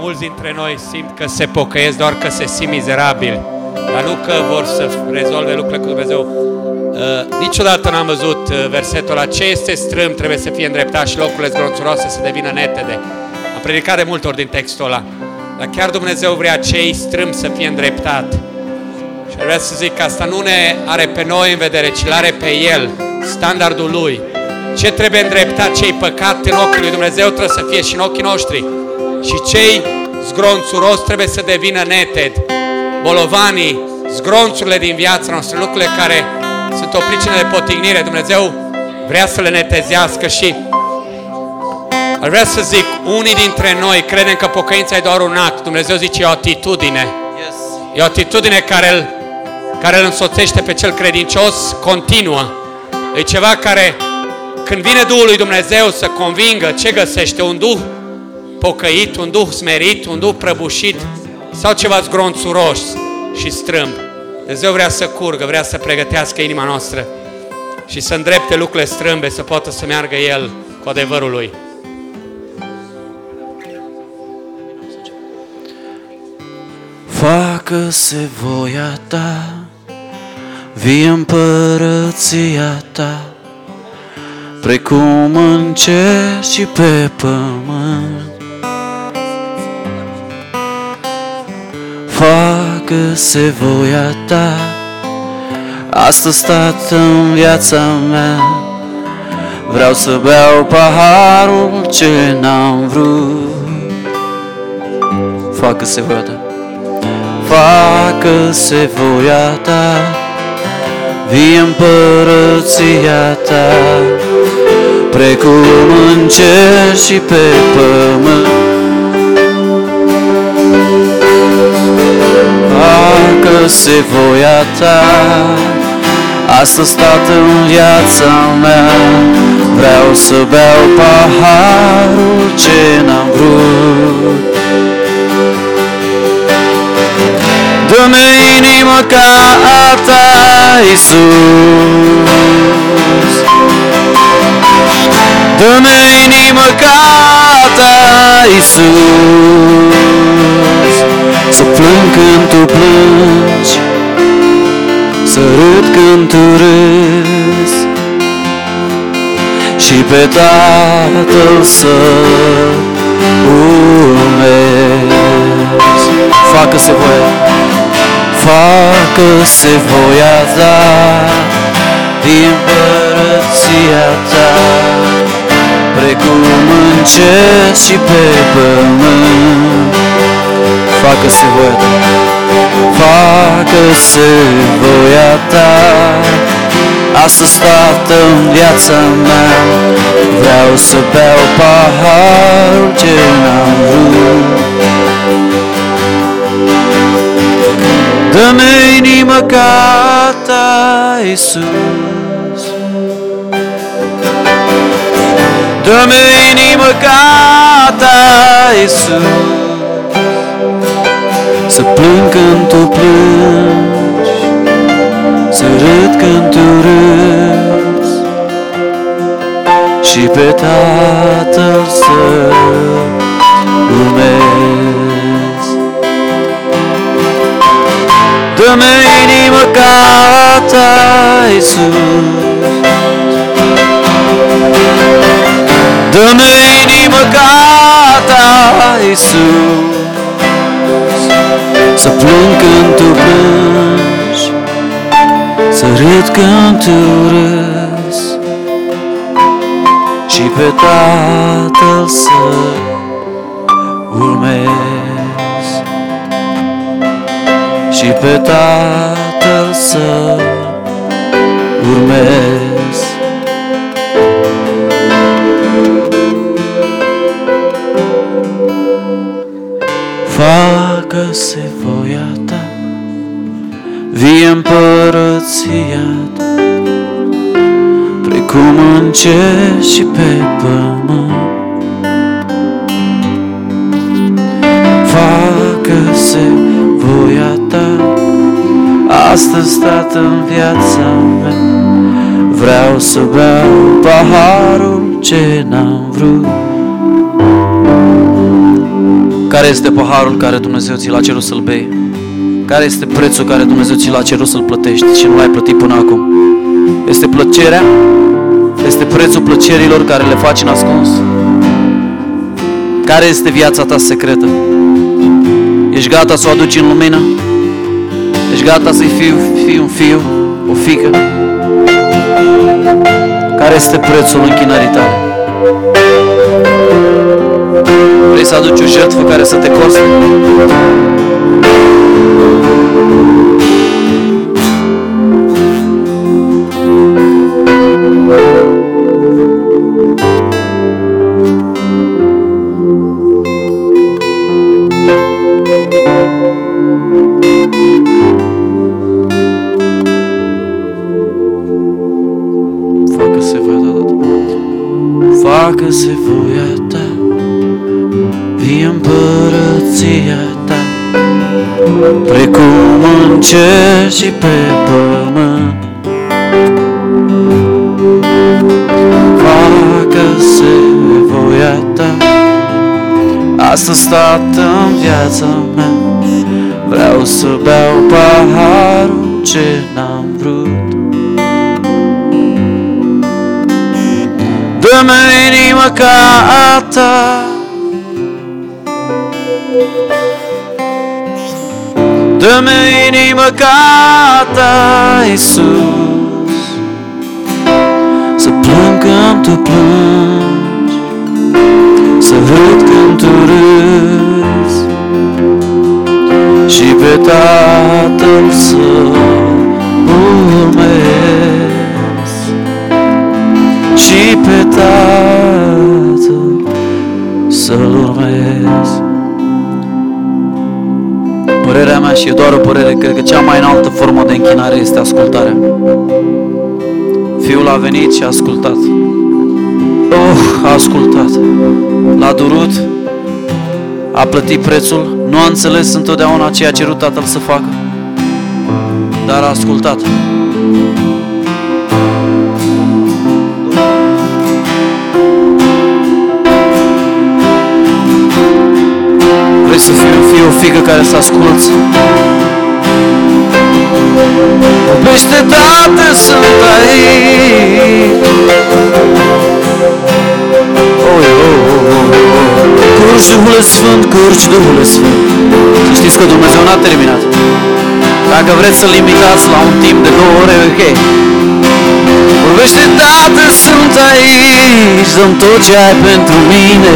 mulți dintre noi simt că se pocăiesc doar că se simt mizerabili, dar nu că vor să rezolve lucrurile cu Dumnezeu. Uh, niciodată n-am văzut uh, versetul ăla, ce este strâm trebuie să fie îndreptat și locurile zgronțuroase să devină netede. Am predicat de multe ori din textul ăla, dar chiar Dumnezeu vrea cei strâm să fie îndreptat. Și ar vrea să zic că asta nu ne are pe noi în vedere, ci are pe El, standardul Lui. Ce trebuie îndreptat, cei păcat în ochii lui Dumnezeu trebuie să fie și în ochii noștri. Și cei zgronțuros trebuie să devină neted. Bolovanii, zgronțurile din viața noastră, lucrurile care sunt o pricină de potignire. Dumnezeu vrea să le netezească și ar vrea să zic, unii dintre noi credem că pocăința e doar un act. Dumnezeu zice, e o atitudine. E o atitudine care îl, care îl însoțește pe cel credincios continuă. E ceva care, când vine Duhul lui Dumnezeu să convingă ce găsește, un Duh pocăit, un Duh smerit, un Duh prăbușit sau ceva zgronțuros și strâmb. Dumnezeu vrea să curgă, vrea să pregătească inima noastră și să îndrepte lucrurile strâmbe, să poată să meargă El cu adevărul Lui. Facă-se voia ta, vie împărăția ta, precum în cer și pe pământ. Facă-se voia ta, astăzi, Tată, în viața mea, vreau să beau paharul ce n-am vrut. Facă-se voia ta. Facă-se voia ta, vie împărăția ta, precum în cer și pe pământ. Facă-se voia ta, astăzi, Tată, în viața mea, vreau să beau paharul ce n-am vrut. Dă-mi inimă ca a ta, Iisus. Dă-mi inimă ca a ta, Iisus Să plâng când tu plângi Să râd când tu râzi. Și pe Tatăl să urmezi. Facă-se voia facă-se voia ta din părăția ta, precum în cer și pe pământ. Facă-se voia ta, facă-se voia ta, Astăzi, Tată, în viața mea, vreau să beau paharul ce n-am vrut. Dă-mi inimă ca ta, Iisus. Dă-mi inimă ca ta, Iisus Să plâng când tu plângi Să râd când tu râzi. Și pe Tatăl să urmezi. Dă-mi inimă ca ta, Iisus. Dă-mi inimă ca ta, Iisus Să plâng când tu plângi Să râd când tu râzi Și pe Tatăl să urmezi și pe Tatăl să urmez. Împărăția ta, precum în cer și pe pământ. Facă-se voia ta Astăzi, Tată, în viața mea Vreau să beau paharul ce n-am vrut Care este paharul care Dumnezeu ți l-a cerut să-l bei? Care este prețul care Dumnezeu ți l-a cerut să-l plătești și nu l-ai plătit până acum? Este plăcerea? Este prețul plăcerilor care le faci în ascuns? Care este viața ta secretă? Ești gata să o aduci în lumină? Ești gata să-i fii, fii un fiu, o fică? Care este prețul închinării tale? Vrei să aduci o jertfă care să te coste? Cer și pe pământ. Facă-se voia ta, astăzi, Tată, în viața mea, vreau să beau paharul ce n-am vrut. Dă-mi inimă ca a ta inimă ca a ta, Iisus. Să plâng când tu plângi Să râd când tu râzi. Și pe Tatăl să urmezi și pe Tatăl să-L urmez. Părerea mea și e doar o părere, cred că cea mai înaltă formă de închinare este ascultarea. Fiul a venit și a ascultat. Oh, a ascultat. L-a durut, a plătit prețul, nu a înțeles întotdeauna ce a cerut Tatăl să facă, dar a ascultat. Să fii un fiu, o fică care să asculți? Vorbește, Tată, sunt aici. Oh, oh, oh, oh. Curgi, Duhule Sfânt, curgi, Duhule Sfânt. Să știți că Dumnezeu n-a terminat. Dacă vreți să-L imitați la un timp de două ore, ok. Vorbește, Tată, sunt aici, dăm tot ce ai pentru mine.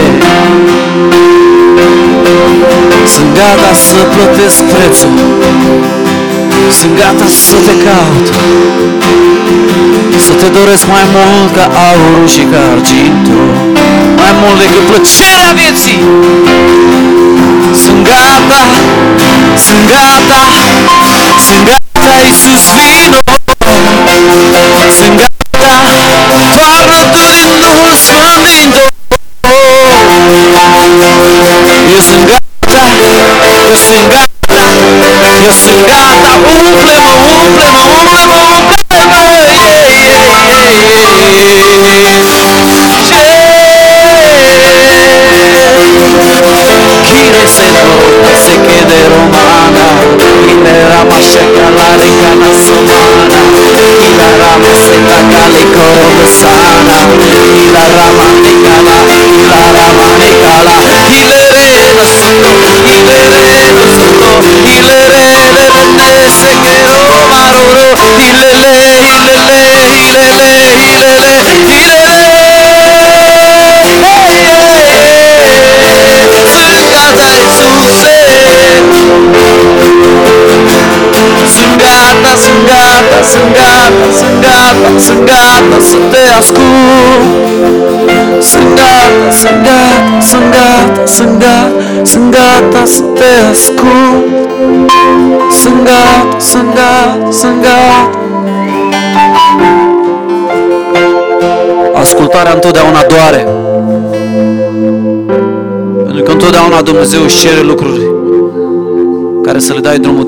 Sunt gata să plătesc prețul. Sunt gata să te caut. Să te doresc mai mult ca aurul și ca argintul. Mai mult decât plăcerea vieții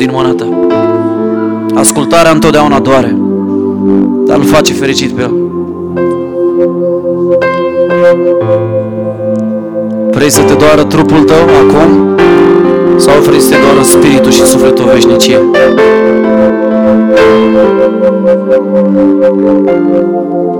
din mâna ta. Ascultarea întotdeauna doare, dar îl face fericit pe el. Vrei să te doară trupul tău acum? Sau oferiți doar în spiritul și sufletul veșnicie? Sunt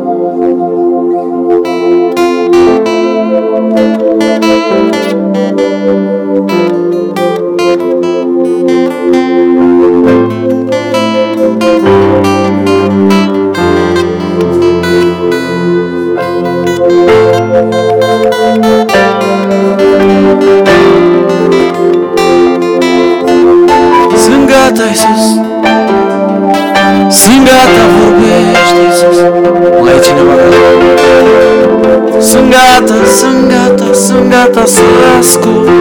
Sunt gata, sunt gata, sunt gata să ascult